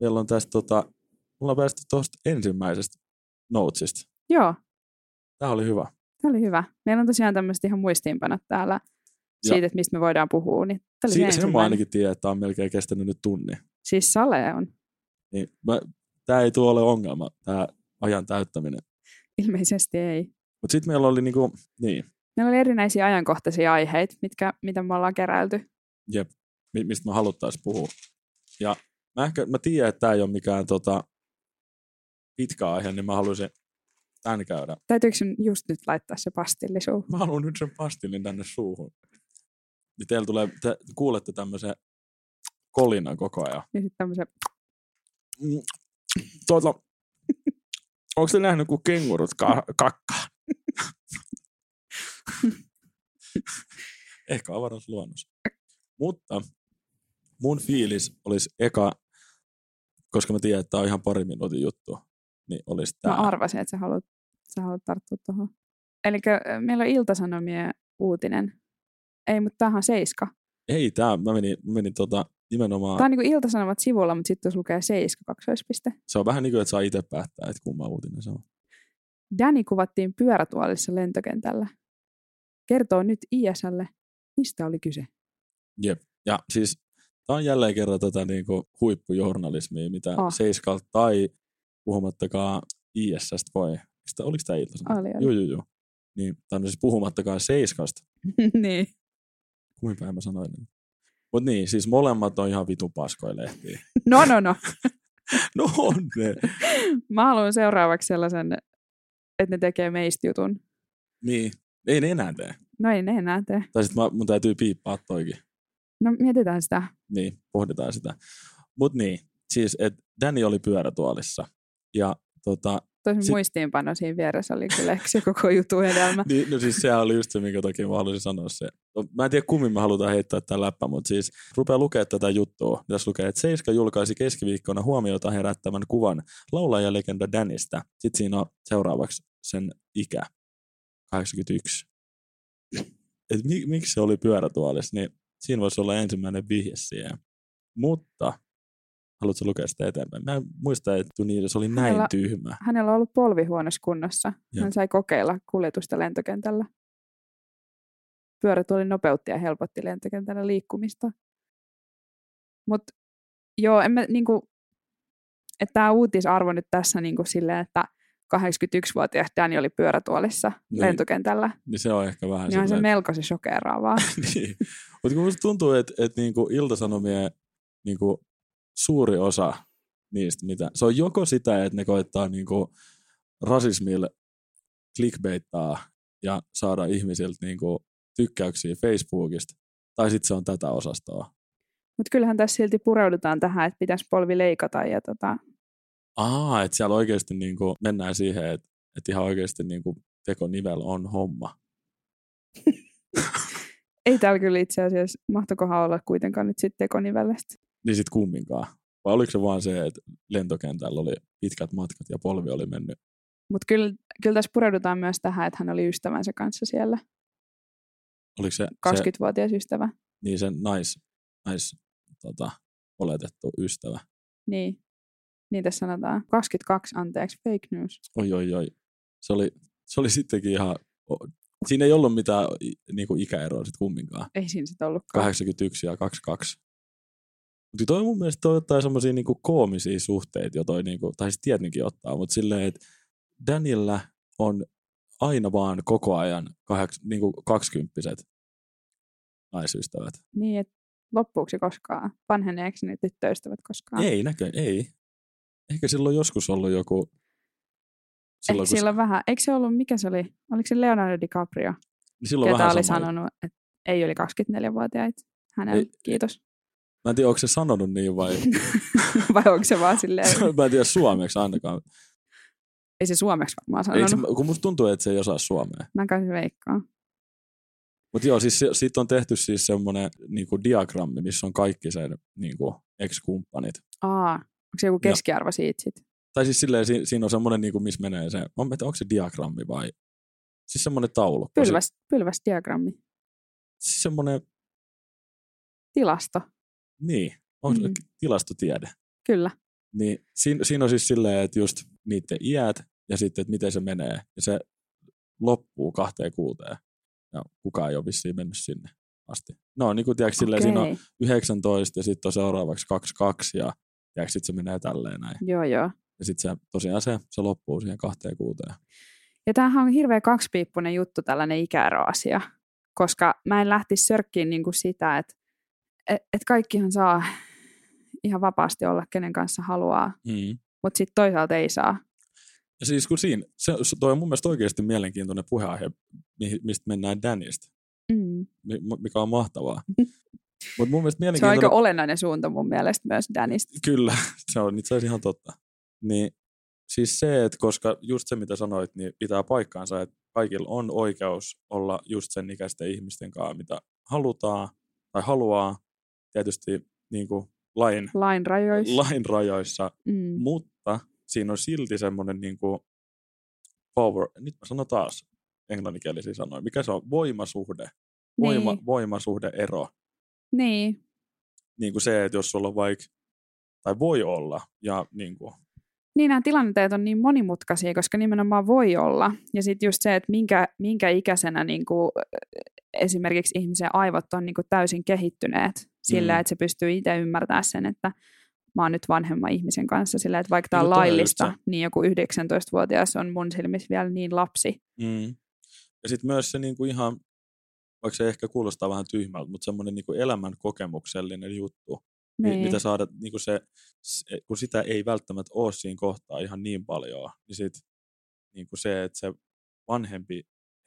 meillä on tästä tota, me ollaan päästy tuosta ensimmäisestä notesista. Joo, Tämä oli hyvä. tämä oli hyvä. Meillä on tosiaan tämmöistä ihan muistiinpanot täällä Ja- siitä, että mistä me voidaan puhua. Niin tämä oli se sen mä ainakin tiedän, että tämä on melkein kestänyt nyt tunni. Siis Sale on Niin tämä ei tule ole ongelma, tämä ajan täyttäminen. ilmeisesti ei. Mutta sitten meillä oli niinku, niin, Meillä oli erinäisiä ajankohtaisia aiheita, mitkä, mitä me ollaan keräilty. jep, mi- mistä me haluttaisiin puhua. Ja mä, ehkä, mä tiedän, että tämä ei ole mikään tota, pitkä aihe, niin mä haluaisin tän käydä. Täytyykö just nyt laittaa se pastilli suuhun? Mä haluan nyt sen pastillin tänne suuhun. Niin teillä tulee, te kuulette tämmöisen kolinan koko ajan. Ja sitten tämmöisen, Mm, Tuota, onko te nähnyt, kun kengurut ka- kakkaa? Ehkä avaruusluonnossa. Mutta mun fiilis olisi eka, koska mä tiedän, että tämä on ihan pari minuutin juttu, niin olisi mä tämä. arvasin, että sä haluat, sä haluat tarttua tuohon. Eli meillä on Iltasanomien uutinen. Ei, mutta tämähän on Seiska. Ei, tämä, mä menin, mä menin tota, nimenomaan, Tämä on niin Iltasanomat sivulla, mutta sitten jos lukee Seiska kaksoispiste. se on vähän niin kuin, että saa itse päättää, että kumma uutinen se on. Danny kuvattiin pyörätuolissa lentokentällä. Kertoo nyt ISL, mistä oli kyse. Jep. Ja siis tämä on jälleen kerran tätä niin kuin huippujournalismia, mitä oh. Seiskalta tai puhumattakaan ISS voi. Sitä, oliko tämä ilta? Oli, oli. Joo, joo, joo. Niin, tai no siis puhumattakaan Seiskasta. niin. Kuinka päin mä sanoin? Mutta niin, siis molemmat on ihan vitu paskoja lehtiä. No, no, no. No on ne. Mä haluan seuraavaksi sellaisen, että ne tekee meistä jutun. Niin, ei ne enää tee. No ei ne enää tee. Tai sitten mun täytyy piippaa toikin. No mietitään sitä. Niin, pohditaan sitä. Mutta niin, siis että Danny oli pyörätuolissa. Ja tota, Tosin Sit- muistiinpano siinä vieressä oli kyllä se koko jutun hedelmä. Niin, no siis sehän oli just se, minkä takia mä haluaisin sanoa se. No, Mä en tiedä, kummin me halutaan heittää tämän läppä, mutta siis rupeaa lukea tätä juttua. Tässä lukee, että Seiska julkaisi keskiviikkona huomiota herättävän kuvan laulajalegenda Danista. Sitten siinä on seuraavaksi sen ikä, 81. Et mi- miksi se oli pyörätuolissa, niin siinä voisi olla ensimmäinen vihje siihen. Mutta haluatko lukea sitä eteenpäin? Mä en muista, että niin, se oli näin Hänellä- tyhmä. Hänellä on ollut polvi huonossa kunnossa. Joo. Hän sai kokeilla kuljetusta lentokentällä. Pyörätuoli nopeutti ja helpotti lentokentällä liikkumista. Mutta joo, en mä niinku, että tämä uutisarvo nyt tässä niinku silleen, että 81-vuotias Danny oli pyörätuolissa Niin. lentokentällä, Niin se on ehkä vähän niin on se silleen, melkoisen shokeraavaa. niin. Mutta kun musta tuntuu, että et niinku iltasanomien niinku suuri osa niistä, mitä, se on joko sitä, että ne koittaa niinku rasismilla clickbaittaa ja saada ihmisiltä niinku tykkäyksiä Facebookista, tai sitten se on tätä osastoa. Mutta kyllähän tässä silti pureudutaan tähän, että pitäisi polvi leikata ja tota, Aa, että siellä oikeasti niin kuin mennään siihen, että, että ihan oikeasti niin kuin tekonivel on homma. ei täällä kyllä itse asiassa, mahtokohan olla kuitenkaan nyt sitten tekonivellestä. Niin sit kumminkaan. Vai oliko se vaan se, että lentokentällä oli pitkät matkat ja polvi oli mennyt? Mutta kyllä, kyllä tässä pureudutaan myös tähän, että hän oli ystävänsä kanssa siellä. Oliko se, 20-vuotias se, ystävä. Niin sen nais, nais tota, oletettu ystävä. Niin. Niin tässä sanotaan. 22, anteeksi, fake news. Oi, oi, oi. Se oli, se oli sittenkin ihan... Siinä ei ollut mitään niin kuin ikäeroa sitten kumminkaan. Ei siinä sitten ollutkaan. 81 ja 22. Mutta toi mun mielestä toi ottaa semmoisia niinku koomisia suhteita, jo toi niinku, tai siis tietenkin ottaa, mutta silleen, että Daniellä on aina vaan koko ajan kaheks, niinku kaksikymppiset naisystävät. Niin, että loppuuko se koskaan? Vanheneeko ne tyttöystävät koskaan? Ei näkö, ei. Ehkä silloin joskus ollut joku... Silloin, Ehkä silloin se... vähän. Eikö se ollut, mikä se oli? Oliko se Leonardo DiCaprio? Niin silloin ketä vähän oli samoin. sanonut, että ei oli 24-vuotiaita. Hänellä, Ei- kiitos. Mä en tiedä, onko se sanonut niin vai... Vai onko se vaan silleen, mä en tiedä suomeksi ainakaan. ei se suomeksi varmaan Ei, se, sanonut. kun musta tuntuu, että se ei osaa suomea. Mä kai se veikkaa. Mutta joo, siis siitä on tehty siis semmoinen niinku diagrammi, missä on kaikki sen niinku ex-kumppanit. Aa, se joku keskiarvo siitä sit? Tai siis silleen, si- siinä on semmoinen, niinku, missä menee se, tiedä, onko se diagrammi vai, siis semmoinen taulukko. Pylväs, pylväs diagrammi. Siis semmoinen, Tilasto, niin, on se Mm. tilastotiede. kyllä. Niin siinä, siinä on siis silleen, että just niiden iät ja sitten, että miten se menee. Ja se loppuu kahteen kuuteen. Ja kukaan ei ole vissiin mennyt sinne asti. No niin kuin tiedätkö, silleen, siinä on Okei. 19 ja sitten on seuraavaksi 22 ja tiedätkö, sitten se menee tälleen näin. Joo, joo. Ja sitten se, tosiaan se, se loppuu siihen kahteen kuuteen. Ja tämähän on hirveän kaksipiippunen juttu, tällainen ikäeroasia, koska mä en lähtisi sörkkiin niin kuin sitä, että et, et kaikkihan saa ihan vapaasti olla, kenen kanssa haluaa, Mm. mutta sitten toisaalta ei saa. Ja siis kun siinä, se, se- toi on mun mielestä oikeasti mielenkiintoinen puheenaihe, mistä mennään Danista, Mm. mi- mikä on mahtavaa. Mutta mun mielestä Se on aika olennainen suunta mun mielestä myös Danista. Kyllä, se on itse asiassa ihan totta. Niin siis se, että koska just se mitä sanoit, niin pitää paikkaansa, että kaikilla on oikeus olla just sen ikäisten ihmisten kanssa, mitä halutaan tai haluaa, tietysti niin kuin lain, Lain rajoissa. lain rajoissa, mm. mutta siinä on silti semmoinen niin kuin power, nyt mä sanon taas englanninkielisiä sanoja, mikä se on, voimasuhde, voima, Niin. voimasuhde-ero. Niin, Niin kuin se, että jos sulla on vaikka, tai voi olla, ja niin kuin, niin nämä tilanteet on niin monimutkaisia, koska nimenomaan voi olla. Ja sitten just se, että minkä, minkä ikäisenä niin kuin, esimerkiksi ihmisen aivot on niin kuin täysin kehittyneet sillä, Mm. että se pystyy itse ymmärtämään sen, että mä oon nyt vanhemman ihmisen kanssa sillä, että vaikka tämä No on just laillista, niin joku 19-vuotias on mun silmissä vielä niin lapsi. Mm. Ja sitten myös se niinku ihan, vaikka se ehkä kuulostaa vähän tyhmältä, mutta semmoinen niinku elämän kokemuksellinen juttu, niin. Niin. mitä saada, niinku se, se, kun sitä ei välttämättä ole siinä kohtaa ihan niin paljon, niin sit niinku se, että se vanhempi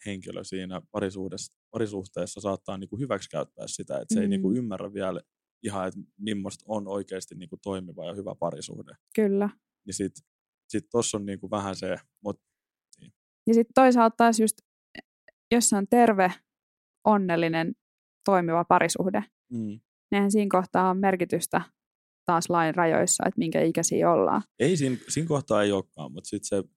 henkilö siinä parisuhteessa, parisuhteessa saattaa niinku hyväksikäyttää sitä, että se ei niinku Mm. ymmärrä vielä ihan, että millaista on oikeasti niinku toimiva ja hyvä parisuhde. Kyllä. Niin sitten sit tuossa on niinku vähän se, mutta Ja sitten toisaalta taas just, jos se on terve, onnellinen, toimiva parisuhde, mm, eihän siinä kohtaa on merkitystä taas lain rajoissa, että minkä ikäisiä ollaan. Ei, siinä, siinä kohtaa ei olekaan, mutta sitten se,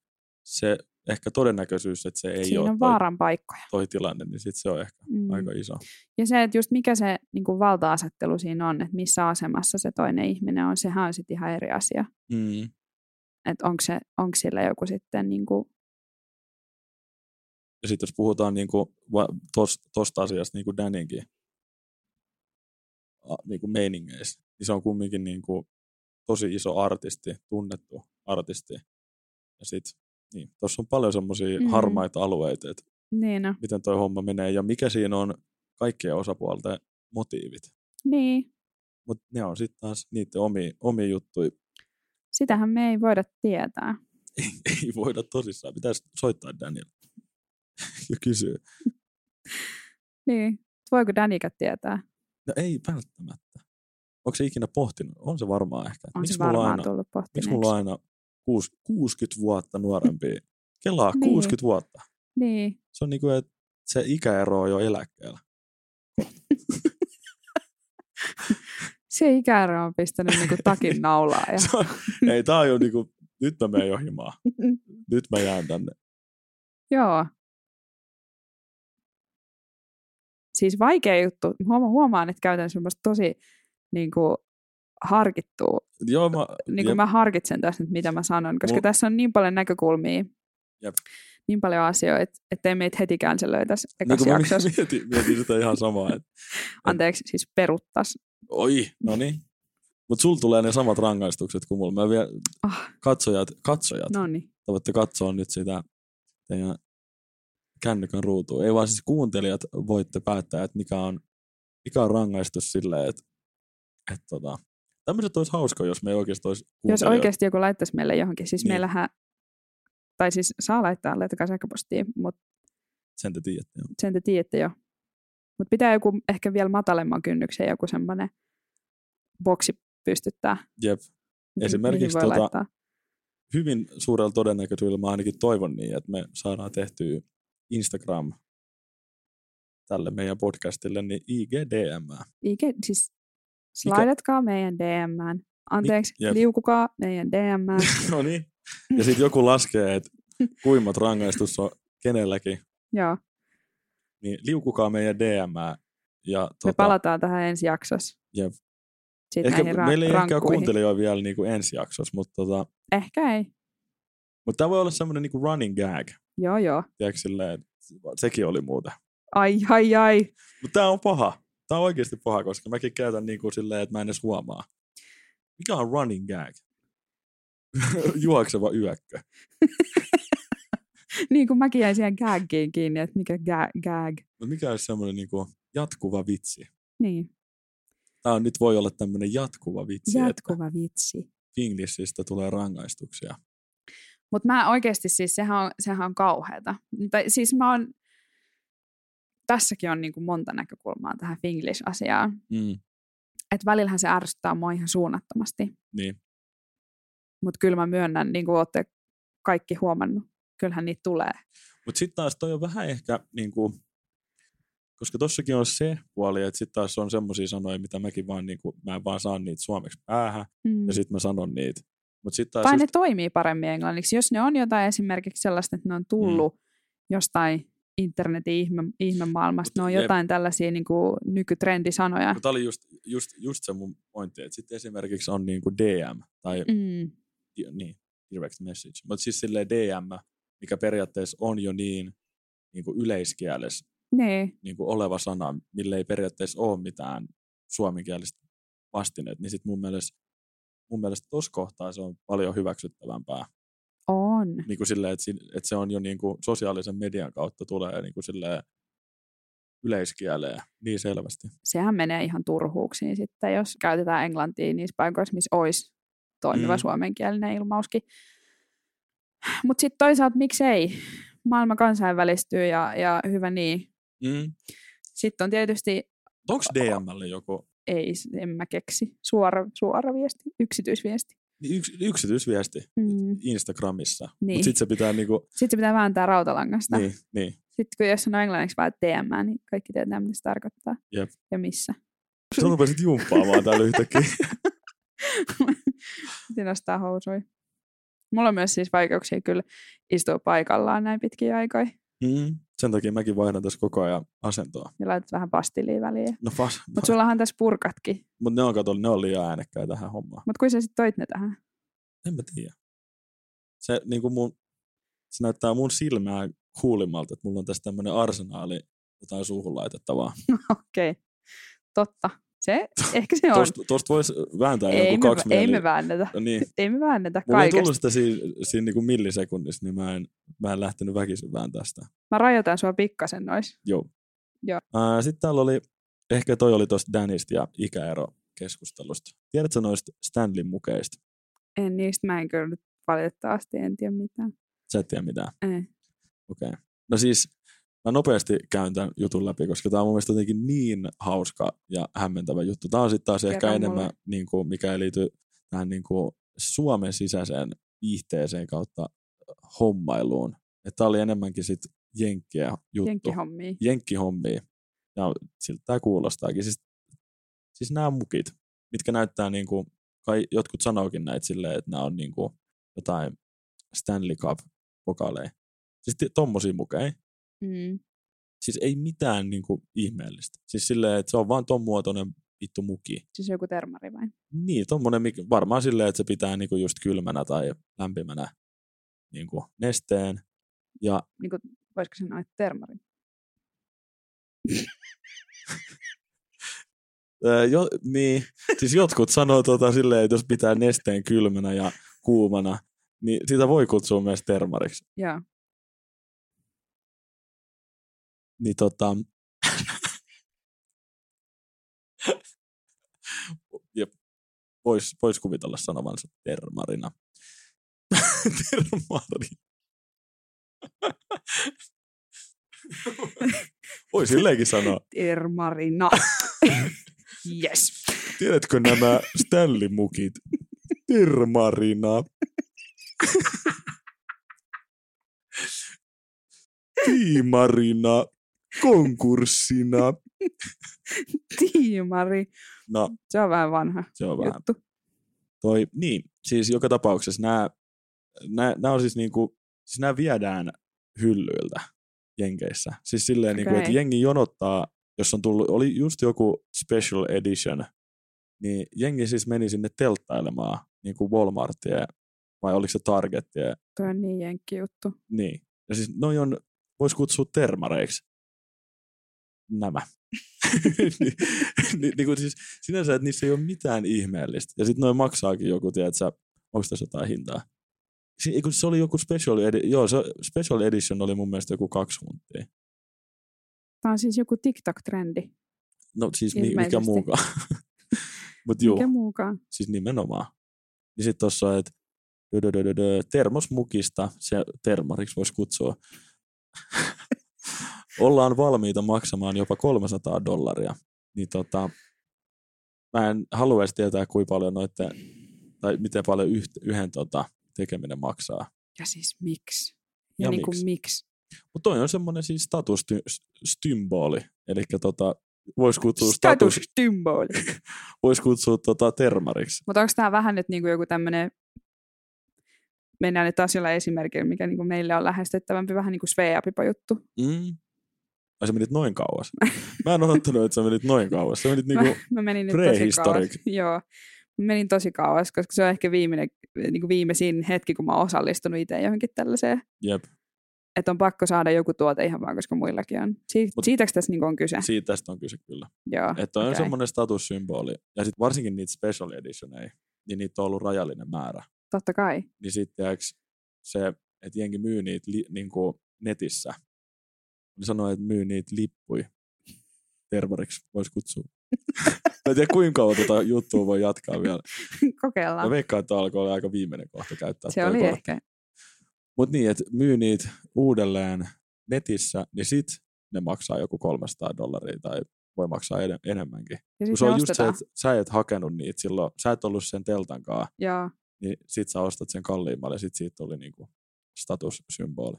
se ehkä todennäköisyys, että se ei Siinä ole on toi, vaaran paikkoja. toi tilanne, niin sitten se on ehkä Mm. mm. aika iso. Ja se, että just mikä se niin kuin valta-asettelu siinä on, että missä asemassa se toinen ihminen on, sehän on sitten ihan eri asia. Mm. Että onko, se, onko sillä joku sitten, niin kuin, Ja sitten jos puhutaan niinku tuosta tos, asiasta niin kuin Daninkin a- niinku meiningeistä, niin se on kumminkin niinku tosi iso artisti, tunnettu artisti. Ja sitten niin, tuossa on paljon semmoisia Mm. mm. harmaita alueita, että niin no, miten toi homma menee ja mikä siinä on kaikkien osapuolten motiivit. niin, Mutta ne on sitten taas niiden omia, omia juttuja. sitähän me ei voida tietää. ei, ei voida tosissaan. Pitäisi soittaa Daniel ja kysyä. Niin, voiko Danika tietää? No ei välttämättä. onko se ikinä pohtinut? On se varmaan ehkä. On Miksi se mulla varmaan aina, tullut miksi pohtineeksi. mulla on aina kuus, 60 vuotta nuorempi? Kelaa Niin. 60 vuotta. Niin. Se on niinku, että se ikäero on jo eläkkeellä. Se ikäero on pistänyt niinku takin naulaa. Ja... On, ei, tää on jo niinku, nyt mä menen jo himaan. Nyt mä jään tänne. Joo. Siis vaikea juttu. Huoma- huomaan, että käytän semmoista tosi niin kuin, harkittua. Joo, mä, Niin kuin jep, mä harkitsen tässä nyt, mitä mä sanon, koska Mul- tässä on niin paljon näkökulmia. Jep. Niin paljon asioita, ettei meitä heti cancelöitäisi niin ekassa mä jaksossa. mietin, mietin sitä ihan samaa. Että, Anteeksi, siis peruttas. oi, no niin. Mutta sul tulee ne samat rangaistukset kuin mulla. Mä vielä, Ah, katsojat, katsojat, no niin. te voitte katsoa nyt sitä teidän kännykän ruutua. Ei vaan siis kuuntelijat voitte päättää, että mikä on, mikä on rangaistus silleen, että, että tota, tämmöiset olisi hauska, jos me oikeasti olisi Jos oikeasti joku laittaisi meille johonkin, siis Niin. meillähän, tai siis saa laittaa, laittakaa sähköpostiin, mutta Sen te tiedätte. Joo. sen te tiedätte jo. Mutta pitää joku ehkä vielä matalemman kynnyksen joku semmoinen boksi pystyttää. Jep. Esimerkiksi tota- laittaa. Hyvin suurella todennäköisyydellä mä ainakin toivon niin, että me saadaan tehtyä Instagram tälle meidän podcastille, niin IGDM. IG, siis slaidatkaa meidän DMään. Anteeksi, jep. liukukaa meidän DMään. no niin. Ja sitten joku laskee, että kuimmat rangaistus on kenelläkin, Joo, niin liukukaa meidän DM. Ja me tota, palataan tähän ensi jaksossa. Jep. Sitten ehkä, ra- meillä ei ehkä ole rankkuihin. kuuntelijoita vielä niin kuin ensi jaksossa, mutta, tota, Ehkä ei. Mutta tämä voi olla semmoinen niin running gag. Joo, joo. Tiedätkö, silleen, sekin oli muuta. Ai, ai, ai. Mutta tämä on paha. Tämä on oikeasti paha, koska mäkin käytän niin kuin silleen, että mä en edes huomaa. Mikä on running gag? Juokseva yökkö. niin kuin mäkin jäin siihen gaggiin kiinni, että mikä ga- gag. Mutta mikä olisi semmoinen niin kuin jatkuva vitsi? Niin, Tämä on, nyt voi olla tämmöinen jatkuva vitsi, jatkuva vitsi. Finglishistä tulee rangaistuksia. Mutta mä oikeasti siis, sehän on, sehän on kauheata. Tai siis mä oon, tässäkin on niinku monta näkökulmaa tähän Finglish-asiaan. Mm, Että välillähän se ärsyttää mua ihan suunnattomasti. niin. Mutta kyllä mä myönnän, niin kuin olette kaikki huomannut, kyllähän niitä tulee. Mutta sitten taas toi on vähän ehkä, niin kuin, koska tossakin on se puoli, että sitten taas on semmoisia sanoja, mitä mäkin vaan, niin kuin, mä en vaan saa niitä suomeksi päähän, Mm. ja sitten mä sanon niitä. Mutta sitten taas Tai just, ne toimii paremmin englanniksi. Jos ne on jotain esimerkiksi sellaista, että ne on tullut mm. jostain internetin ihme, ihmemaailmasta, ne on jep. jotain tällaisia niin kuin nykytrendisanoja. Mutta oli just, just, just se mun pointti, että sitten esimerkiksi on niin kuin DM, tai Mm. di- niin, direct message, mutta siis silleen DM, mikä periaatteessa on jo niin, niin kuin yleiskielessä Niin, niin kuin oleva sana, mille ei periaatteessa ole mitään suomenkielistä vastineet, niin sitten mun mielestä, mun mielestä tuossa kohtaa se on paljon hyväksyttävämpää. on. Niin kuin silleen, että, si- että se on jo niin kuin sosiaalisen median kautta tulee niin kuin silleen yleiskieleen niin selvästi. Sehän menee ihan turhuuksiin sitten, jos käytetään englantia niissä paikoissa, missä olisi toimiva Mm. suomenkielinen ilmauskin. Mutta sitten toisaalta miksei? Maailma kansainvälistyy ja, ja hyvä niin. Mm. Sitten on tietysti, Onko DMlle joku ei, en mä keksi, suora, suora viesti, yksityisviesti. niin yks, yksityisviesti Mm. Instagramissa, Niin. mutta sitten se pitää niinku, Sitten se pitää vääntää rautalangasta. niin, niin, Sitten kun jos on englanniksi vaan DM, niin kaikki tietää, mitä se tarkoittaa. Jep. Ja missä. Sä rupesit jumppaamaan täällä yhtäkkiä. Piti nostaa housui. Mulla on myös siis vaikeuksia kyllä istua paikallaan näin pitkiä aikoja. Mm. Sen takia mäkin vaihdan tässä koko ajan asentoa. Ja laitat vähän pastillia väliin. No fas, Mutta sullahan tässä purkatkin. Mut ne on, kato, ne on liian äänekkäitä tähän hommaan. Mutta kun sä sit toit ne tähän. En mä tiedä. Se, niin kuin mun, se näyttää mun silmää kuulimmalta, että mulla on tässä tämmönen arsenaali jotain suuhun laitettavaa. Okei. Okay. Totta. Se, ehkä se on. Tosta, tosta voisi vääntää ei, joku me, kaksi ei me väännetä. No niin. Ei me väännetä Mulla ei tullut kaikesta. sitä siinä, siinä niin kuin millisekunnissa, niin mä en, mä en lähtenyt väkisin vääntää sitä. Mä rajoitan sua pikkasen nois. Joo. Joo. Ää, Sitten täällä oli, ehkä toi oli tosta Danista ja ikäero keskustelusta. Tiedätkö noista Stanlin mukeista? En niistä mä en kyllä nyt valitettavasti en tiedä mitään. Sä et tiedä mitään. Ei. Okei. Okay. No siis, Mä nopeasti käyn tämän jutun läpi, koska tämä on mun mielestä jotenkin niin hauska ja hämmentävä juttu. Tämä on sitten taas ehkä enemmän, niin kuin, mikä ei liity tähän niin kuin Suomen sisäiseen viihteeseen kautta hommailuun. Tämä oli enemmänkin sit jenkkiä juttu. Jenkkihommia. Jenkkihommia. Ja siltä tämä kuulostaakin. Siis, siis nämä mukit, mitkä näyttää niin kuin, kai jotkut sanookin näitä silleen, että nämä on niin kuin jotain Stanley Cup-pokaaleja. Siis ti- tommosia mukeja. Mm. Siis ei mitään niin kuin, ihmeellistä. Siis silleen, että se on vaan ton muotoinen vittu muki. Siis joku termari vai? Niin, tommonen, varmaan silleen, että se pitää niin kuin just kylmänä tai lämpimänä niin kuin nesteen. Ja Niin kuin, voisiko sanoa, että termari? Jo, niin, siis jotkut sanoo tota silleen, että jos pitää nesteen kylmänä ja kuumana, niin sitä voi kutsua myös termariksi. Joo. Niin tota... Jep. Vois, vois kuvitella sanovansa termarina. Termari. Voi silleenkin sanoa. Termarina. yes. Tiedätkö nämä Stanley-mukit? Termarina. Tiimarina. Konkurssina. Tiimari. No, Se on vähän vanha se on vähän. juttu. Toi, niin, siis joka tapauksessa nämä, nämä, nämä on siis niinku, siis nämä viedään hyllyiltä Jenkeissä. Siis silleen, okay. niinku, että jengi jonottaa, jos on tullut, oli just joku special edition, niin jengi siis meni sinne telttailemaan niinku Walmartia vai oliko se Targetia, Tuo on niin jenkki juttu. niin. Ja siis noi on, vois kutsua termareiksi. Nämä. niin, niin, niin kuin siis sinänsä, että niissä ei ole mitään ihmeellistä. Ja sitten noin maksaakin joku, tiedätkö, onko tässä jotain hintaa? Si- ei kun se oli joku special, edi- joo, se special edition oli mun mielestä joku kaksi huntia. Tämä on siis joku TikTok-trendi. No siis mi- mikä muukaan. Mutta juu, Mikä muukaan? siis nimenomaan. Niin sitten tuossa että termosmukista, se termariksi voisi kutsua, ollaan valmiita maksamaan jopa 300 dollaria. Niin tota, mä en haluaisi tietää, kuinka paljon noitten, tai miten paljon yht, yhden tota, tekeminen maksaa. Ja siis miksi? Ja, Ja niin miksi? miksi? Mutta toi on semmoinen siis statussymboli, eli tota, voisi kutsua, status, Status symboli. vois kutsua tota, termariksi. Mutta onko tämä vähän nyt niinku joku tämmöinen, mennään nyt taas jollain esimerkillä, mikä niinku meille on lähestyttävämpi, vähän niin kuin juttu. Mm. Ai sä menit noin kauas. Mä en odottanut, että sä menit noin kauas. Sä menit niinku, Mä, mä menin nyt tosi kauas. Joo, mä menin tosi kauas, koska se on ehkä viimeinen, niinku viimeisin hetki, kun mä oon osallistunut itse johonkin tällaiseen. jep, Että on pakko saada joku tuote ihan vaan, koska muillakin on. Si- Mut- siitäkö tässä niinku on kyse? siitä tästä on kyse kyllä. Joo, Että on okei. semmoinen statussymboli. Ja sitten varsinkin niitä special editioneja, niin niitä on ollut rajallinen määrä. Totta kai. Niin sitten se, että jengi myy niitä li, niinku netissä. Sanoo, että myy niitä lippui. Tervariksi voisi kutsua. Mä en tiedä, kuinka kauan tota juttua voi jatkaa vielä. Kokeillaan. Mä veikkaan, että alkoi olla aika viimeinen kohta käyttää Se oli kortti. ehkä. Mutta niin, että myy niitä uudelleen netissä, niin sit ne maksaa joku 300 dollaria tai voi maksaa en, enemmänkin. Ja se on just se, että sä et hakenut niitä silloin, sä et ollut sen teltan kanssa, Joo. niin sit sä ostat sen kalliimmalle ja sit siitä tuli niinku statussymboli.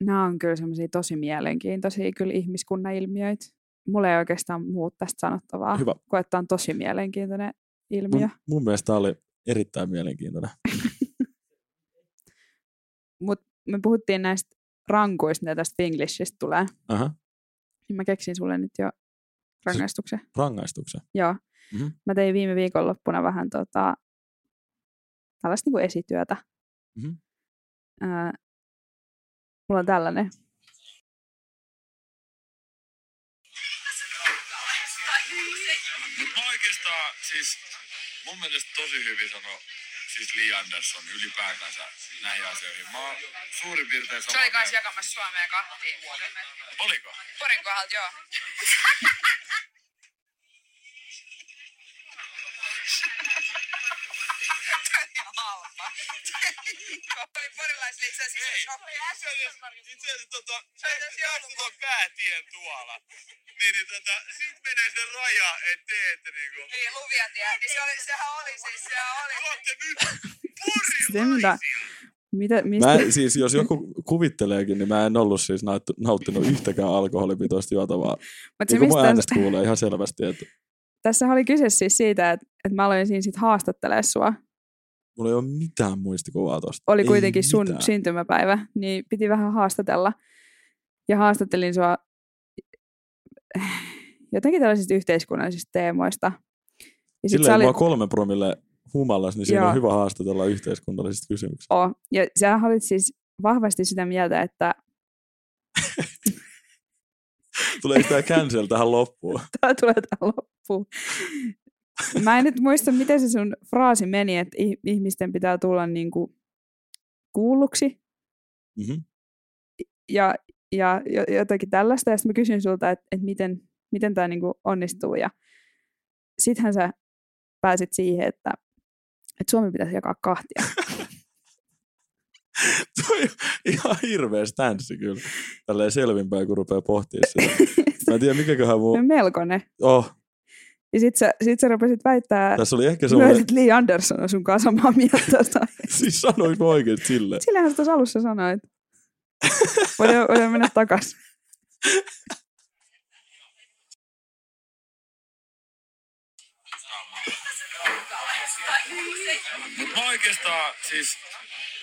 Nämä on kyllä semmoisia tosi mielenkiintoisia kyllä ihmiskunnan ilmiöitä. Mulla ei oikeastaan muuta tästä sanottavaa, Hyvä. kun että tämä on tosi mielenkiintoinen ilmiö. Mun, mun mielestä tää oli erittäin mielenkiintoinen. Mutta me puhuttiin näistä rankuista, mitä tästä Finglishistä tulee. Aha, Niin mä keksin sulle nyt jo rangaistuksen. rangaistuksen. Joo. Mhm. Mä tein viime viikonloppuna vähän tota, tällaista niin esityötä. Mhm. Ää, mulla on tällainen. Oikeastaan siis mun mielestä tosi hyvin sanoi siis Lee Anderson ylipäätänsä näihin asioihin. Mä oon suurin piirtein Se samaa oli kans jakamassa Suomea kahtiin. Oliko? Porin kohdalta, joo. halpa. Oli porilaisille itse asiassa Ei, shokki. itse asiassa, itse asiassa tota, Se tuon päätien tuolla. Niin, niin tota, sit menee se raja, et teette niinku. Niin, Luviatie. Niin se oli, sehän oli siis, sehän oli. Ootte nyt porilaisia. mitä, mistä, Mä, siis jos joku kuvitteleekin, niin mä en ollut siis nauttinut yhtäkään alkoholipitoista juotavaa. Mut se, Niin mun mistä, äänestä kuulee ihan selvästi, että tässä oli kyse siis siitä, että, että mä aloin siinä sit haastattelemaan sua. Mulla ei ole mitään muistikuvaa tosta. Oli Ei kuitenkin sun mitään. syntymäpäivä, niin piti vähän haastatella. Ja haastattelin sua jotenkin tällaisista yhteiskunnallisista teemoista. Ja sit Silleen, sä että olit, mä oon kolme promille humallas, niin siinä Joo. on hyvä haastatella yhteiskunnallisista kysymyksistä. oh, ja sä olit siis vahvasti sitä mieltä, että Tulee tämä cancel tähän loppuun. tämä tulee tähän loppuun. Mä en nyt muista, miten se sun fraasi meni, että ih- ihmisten pitää tulla niin kuin kuulluksi Mm-hmm. ja, ja jo- jotakin tällaista. Ja sitten mä kysyin sulta, että, että miten, miten tämä niinku onnistuu. Ja sittenhän sä pääsit siihen, että, että Suomi pitäisi jakaa kahtia. Toi ihan hirveä stanssi kyllä. Tälleen selvinpäin, kun rupeaa pohtimaan sitä. Mä en tiedä, mikäköhän mun... melkoinen. Oh, Ja sit sä, sit sä rupesit väittää, tässä oli ehkä myös, semmoinen... että Lee Anderson on sun kanssa samaa mieltä. Siis sanoit mä oikein silleen. Sillähän sä tuossa alussa sanoit. Voidaan, voidaan mennä takaisin. Mut mä oikeastaan siis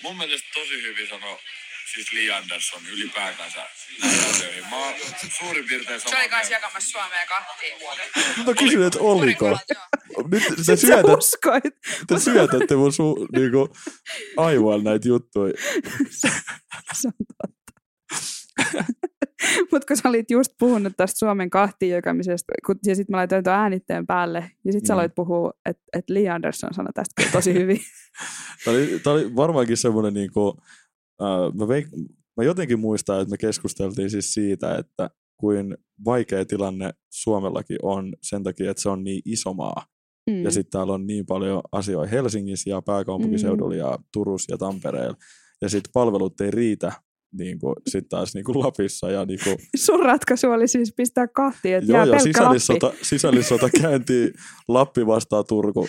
mun mielestä tosi hyvin sano siis Lee Anderson ylipäätänsä näihin asioihin. Mä oon suurin piirtein Se samaa oli kans mieltä. jakamassa Suomea kahtiin. Mä kysyin, että oliko. Nyt te, Sä syötät, uskoit. te syötätte mun su, niinku, aivoilla näitä juttuja. Se on totta. Mutta kun sä olit just puhunut tästä Suomen kahtiin jakamisesta, kun, ja sitten mä laitoin tuon äänitteen päälle, ja sitten sä Mm. aloit puhua, että et Lee Anderson sanoi tästä tosi hyvin. Tämä oli, tää oli varmaankin semmoinen, niinku, mä, veik, mä jotenkin muistan, että me keskusteltiin siis siitä, että kuin vaikea tilanne Suomellakin on sen takia, että se on niin iso maa. Mm. Ja sitten täällä on niin paljon asioita Helsingissä ja pääkaupunkiseudulla ja Turussa ja Tampereella. Ja sitten palvelut ei riitä niin kuin, sit taas niin kuin Lapissa. Ja niin kuin, Sun ratkaisu oli siis pistää kahtiin, että joo, jää joo, pelkkä Lappi. sisällissota, sisällissota kääntiin Lappi vastaan Turku.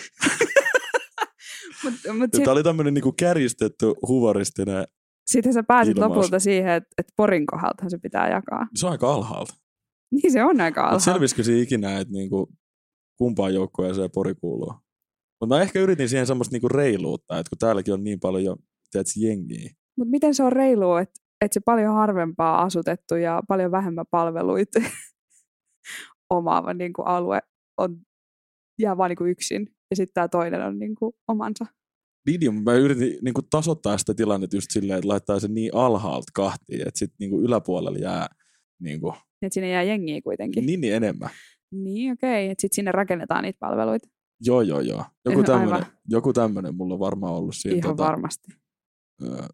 Mut, mut Tämä oli tämmöinen niin kärjistetty huvaristinen, sitten sä pääsit ilmaus. lopulta siihen, että, että Porin kohdaltahan se pitää jakaa. se on aika alhaalta. Niin se on aika Mutta alhaalla. selvisikö siinä ikinä, että niin kuin, kumpaan joukkueeseen Pori kuuluu? Mutta mä ehkä yritin siihen semmoista niin reiluutta, että kun täälläkin on niin paljon jo, tiedätkö, jengiä. Mutta miten se on reilua, että, että se paljon harvempaa asutettu ja paljon vähemmän palveluita omaava niin kuin alue on, jää vaan niin kuin yksin. Ja sitten tämä toinen on niin kuin omansa. Niin, niin, mutta mä yritin niin kuin tasoittaa sitä tilannetta just silleen, että laittaa sen niin alhaalta kahtiin, että sitten niin kuin yläpuolella jää niin, kuin, Että sinne jää jengiä kuitenkin. niin, niin enemmän. Niin okei, että sitten sinne rakennetaan niitä palveluita. Joo, joo, joo. Joku tämmöinen, joku tämmöinen mulla on varmaan ollut siinä. Ihan tota, varmasti. ö,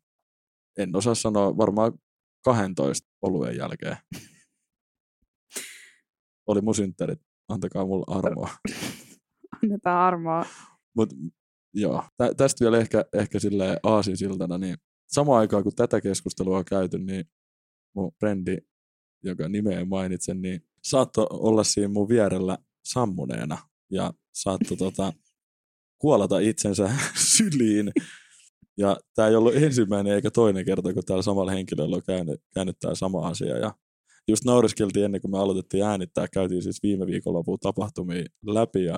en osaa sanoa, varmaan 12 oluen jälkeen. Oli mun synttärit. Antakaa mulle armoa. Annetaan armoa. Mutta joo, tä, tästä vielä ehkä, ehkä silleen aasinsiltana, niin samaan aikaan kun tätä keskustelua on käyty, niin mun frendi, joka nimeä mainitsen, niin saattoi olla siinä mun vierellä sammuneena ja saattoi tota, kuolata itsensä syliin. Ja tämä ei ollut ensimmäinen eikä toinen kerta, kun täällä samalla henkilöllä on käynyt, käynyt tämä sama asia. Ja just naureskeltiin ennen kuin me aloitettiin äänittää, käytiin siis viime viikonlopun tapahtumia läpi ja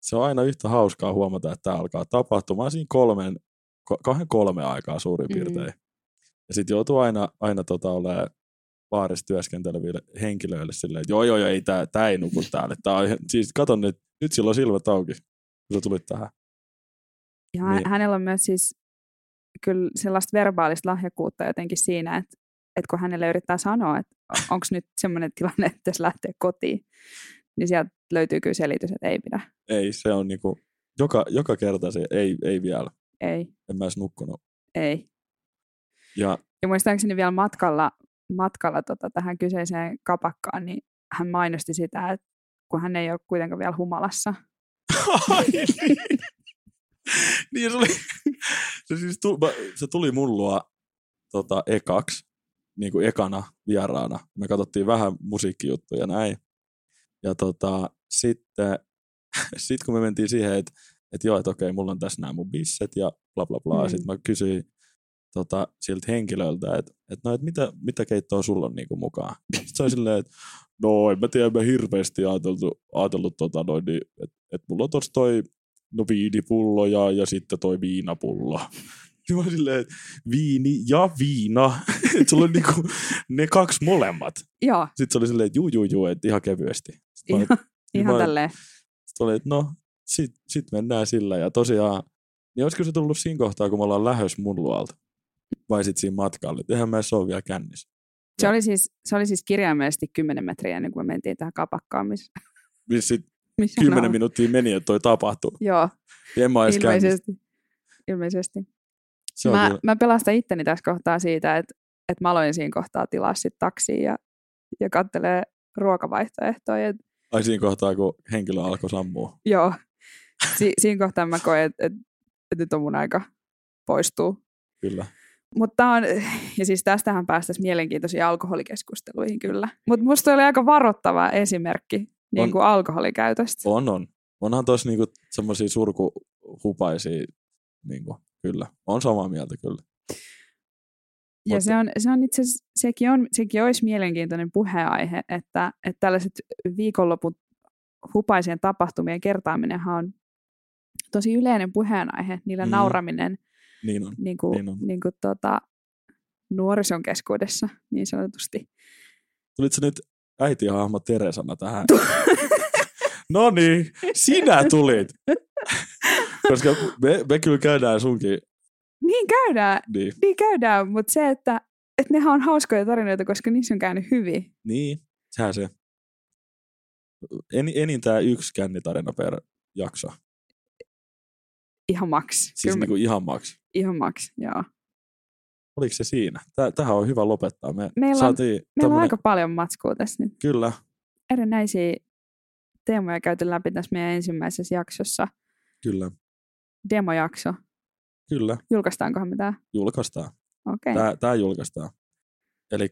se on aina yhtä hauskaa huomata, että tämä alkaa tapahtumaan siinä kolmen, ko- kahden kolme aikaa suurin Mm. piirtein. Ja sitten joutuu aina, aina tota olemaan baarissa työskenteleville henkilöille silleen, että joo joo, joo ei tämä tää ei nuku täällä. Tää on, siis katon nyt, nyt silloin silmät auki, kun sä tulit tähän. Ja Niin. niin. hänellä on myös siis kyllä sellaista verbaalista lahjakkuutta jotenkin siinä, että, että kun hänelle yrittää sanoa, että onko nyt semmoinen tilanne, että pitäisi lähteä kotiin, niin sieltä löytyy kyllä selitys, että ei pidä. Ei, se on niinku, joka, joka kerta se ei, ei vielä. Ei, En mä edes nukkunut. ei. Ja Ja muistaakseni vielä matkalla, matkalla tota, tähän kyseiseen kapakkaan, niin hän mainosti sitä, että kun hän ei ole kuitenkaan vielä humalassa, niin se, oli, se, siis tuli, se tuli mun luo tota, ekaksi, niin kuin ekana vieraana. Me katsottiin vähän musiikkijuttuja näin. Ja tota, sitten sit kun me mentiin siihen, että et joo, että okei, mulla on tässä nämä mun bisset ja bla bla bla. Mm. Sitten mä kysyin tota, siltä henkilöltä, että et no, et mitä, mitä keittoa sulla on niinku mukaan. Sitten se oli silleen, että no en mä tiedä, mä hirveästi ajateltu, ajatellut, tota, noin, niin, että et mulla on tossa toi no viinipullo ja, ja sitten toi viinapullo. Niin mä silleen, että viini ja viina. että sulla on niinku ne kaksi molemmat. Joo, Sitten se oli silleen, että juu, juu, juu, että ihan kevyesti. Sitten mä ihan, ihan mä- tälleen. sitten oli, että no, sit, sit mennään sillä. Ja tosiaan, niin olisiko se tullut siinä kohtaa, kun me ollaan lähes mun luolta? Vai sitten siinä matkalla? Eihän mä edes ole vielä kännissä. Se oli, siis, se oli siis kirjaimellisesti 10 metriä ennen kuin me mentiin tähän kapakkaan, missä, Missä kymmenen on. minuuttia meni, että toi tapahtuu. Joo, Ja en mä ilmeisesti. ilmeisesti. Se Mä, kyllä, mä pelastan itteni tässä kohtaa siitä, että, että mä aloin siinä kohtaa tilaa sit taksia ja, ja kattelee ruokavaihtoehtoja. Et, ai siinä kohtaa, kun henkilö alkoi sammua. joo, si, siinä kohtaa mä koen, että, että, että nyt on mun aika poistua. Kyllä. Mutta on, ja siis tästähän päästäisiin mielenkiintoisiin alkoholikeskusteluihin kyllä. Mutta musta oli aika varoittava esimerkki niin On. kuin alkoholikäytöstä. On, on. Onhan tuossa niinku semmoisia surkuhupaisia, niinku, kyllä. On samaa mieltä kyllä. Ja Mutta- se on, se on itse asiassa, sekin, on, sekin olisi mielenkiintoinen puheenaihe, että, että tällaiset viikonlopun hupaisien tapahtumien kertaaminenhan on tosi yleinen puheenaihe, niillä Mm. mm. nauraminen Niin on. niin kuin, Niin on. niin kuin tota, nuorison keskuudessa niin sanotusti. Tulitko nyt äitihahmo Teresana tähän? no niin, sinä tulit. Koska me, me kyllä käydään sunkin, Niin käydään, niin, niin käydään, mutta se, että, että nehän on hauskoja tarinoita, koska niissä on käynyt hyvin. niin sehän se. En, enintään yksi kännitarina per jakso. Ihan maks. Siis Kyllä niin kuin ihan maks. Ihan maks, joo. Oliko se siinä? Tähän on hyvä lopettaa. Me Meillä on- saatiin Meillä on tämmönen- aika paljon matskua tässä nyt. Kyllä, erinäisiä teemoja käyty läpi tässä meidän ensimmäisessä jaksossa. kyllä, Demojakso. Kyllä. Julkaistaankohan me tämä? Julkaistaan. Okei. Tämä, tämä julkaistaan. Eli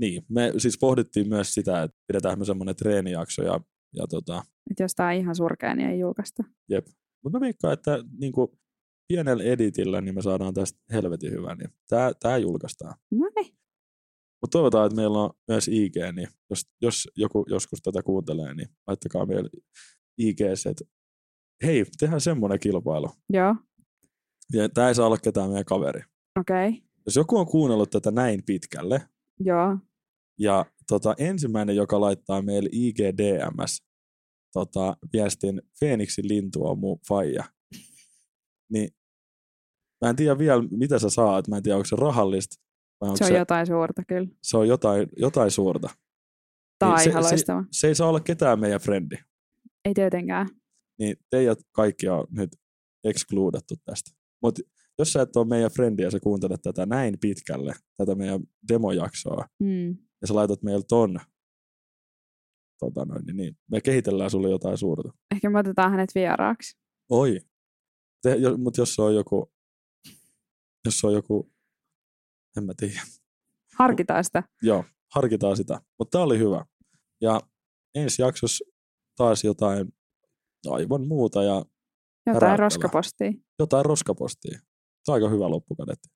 niin, me siis pohdittiin myös sitä, että pidetään me semmoinen treenijakso ja, ja tota, Että jos tämä on ihan surkea, niin ei julkaista. mutta mä veikkaan, että niin kuin pienellä editillä niin me saadaan tästä helvetin hyvä, niin tämä, tämä julkaistaan. No niin. Mutta toivotaan, että meillä on myös IG, niin jos, jos joku joskus tätä kuuntelee, niin laittakaa meille IG, että hei, tehdään semmoinen kilpailu. Joo. Tämä ei saa olla ketään meidän kaveri. Okei. Okay. Jos joku on kuunnellut tätä näin pitkälle, Joo. ja tota, ensimmäinen, joka laittaa meille IGDMS tota, viestin Feeniksin lintu on mun faija, niin mä en tiedä vielä, mitä sä saat. Mä en tiedä, onko se rahallista vai onko Se on se, jotain suurta kyllä. se on jotain, jotain suurta. Tämä on se- ihan se-. Se ei saa olla ketään meidän frendi. Ei tietenkään. Niin teidät kaikki on nyt excludattu tästä. Mutta jos sä et ole meidän frendi ja sä kuuntelet tätä näin pitkälle, tätä meidän demojaksoa, Mm. ja sä laitat meille ton, tota noin, niin, niin me kehitellään sulle jotain suurta. Ehkä me otetaan hänet vieraaksi. Oi. Te, jo, mutta jos se on joku, jos se on joku, en mä tiedä. Harkitaan sitä. Joo, harkitaan sitä. Mutta tää oli hyvä. Ja ensi jaksossa taas jotain aivan muuta ja Jotain roskapostia. Jotain roskapostia. Se on aika hyvä loppukaneetti.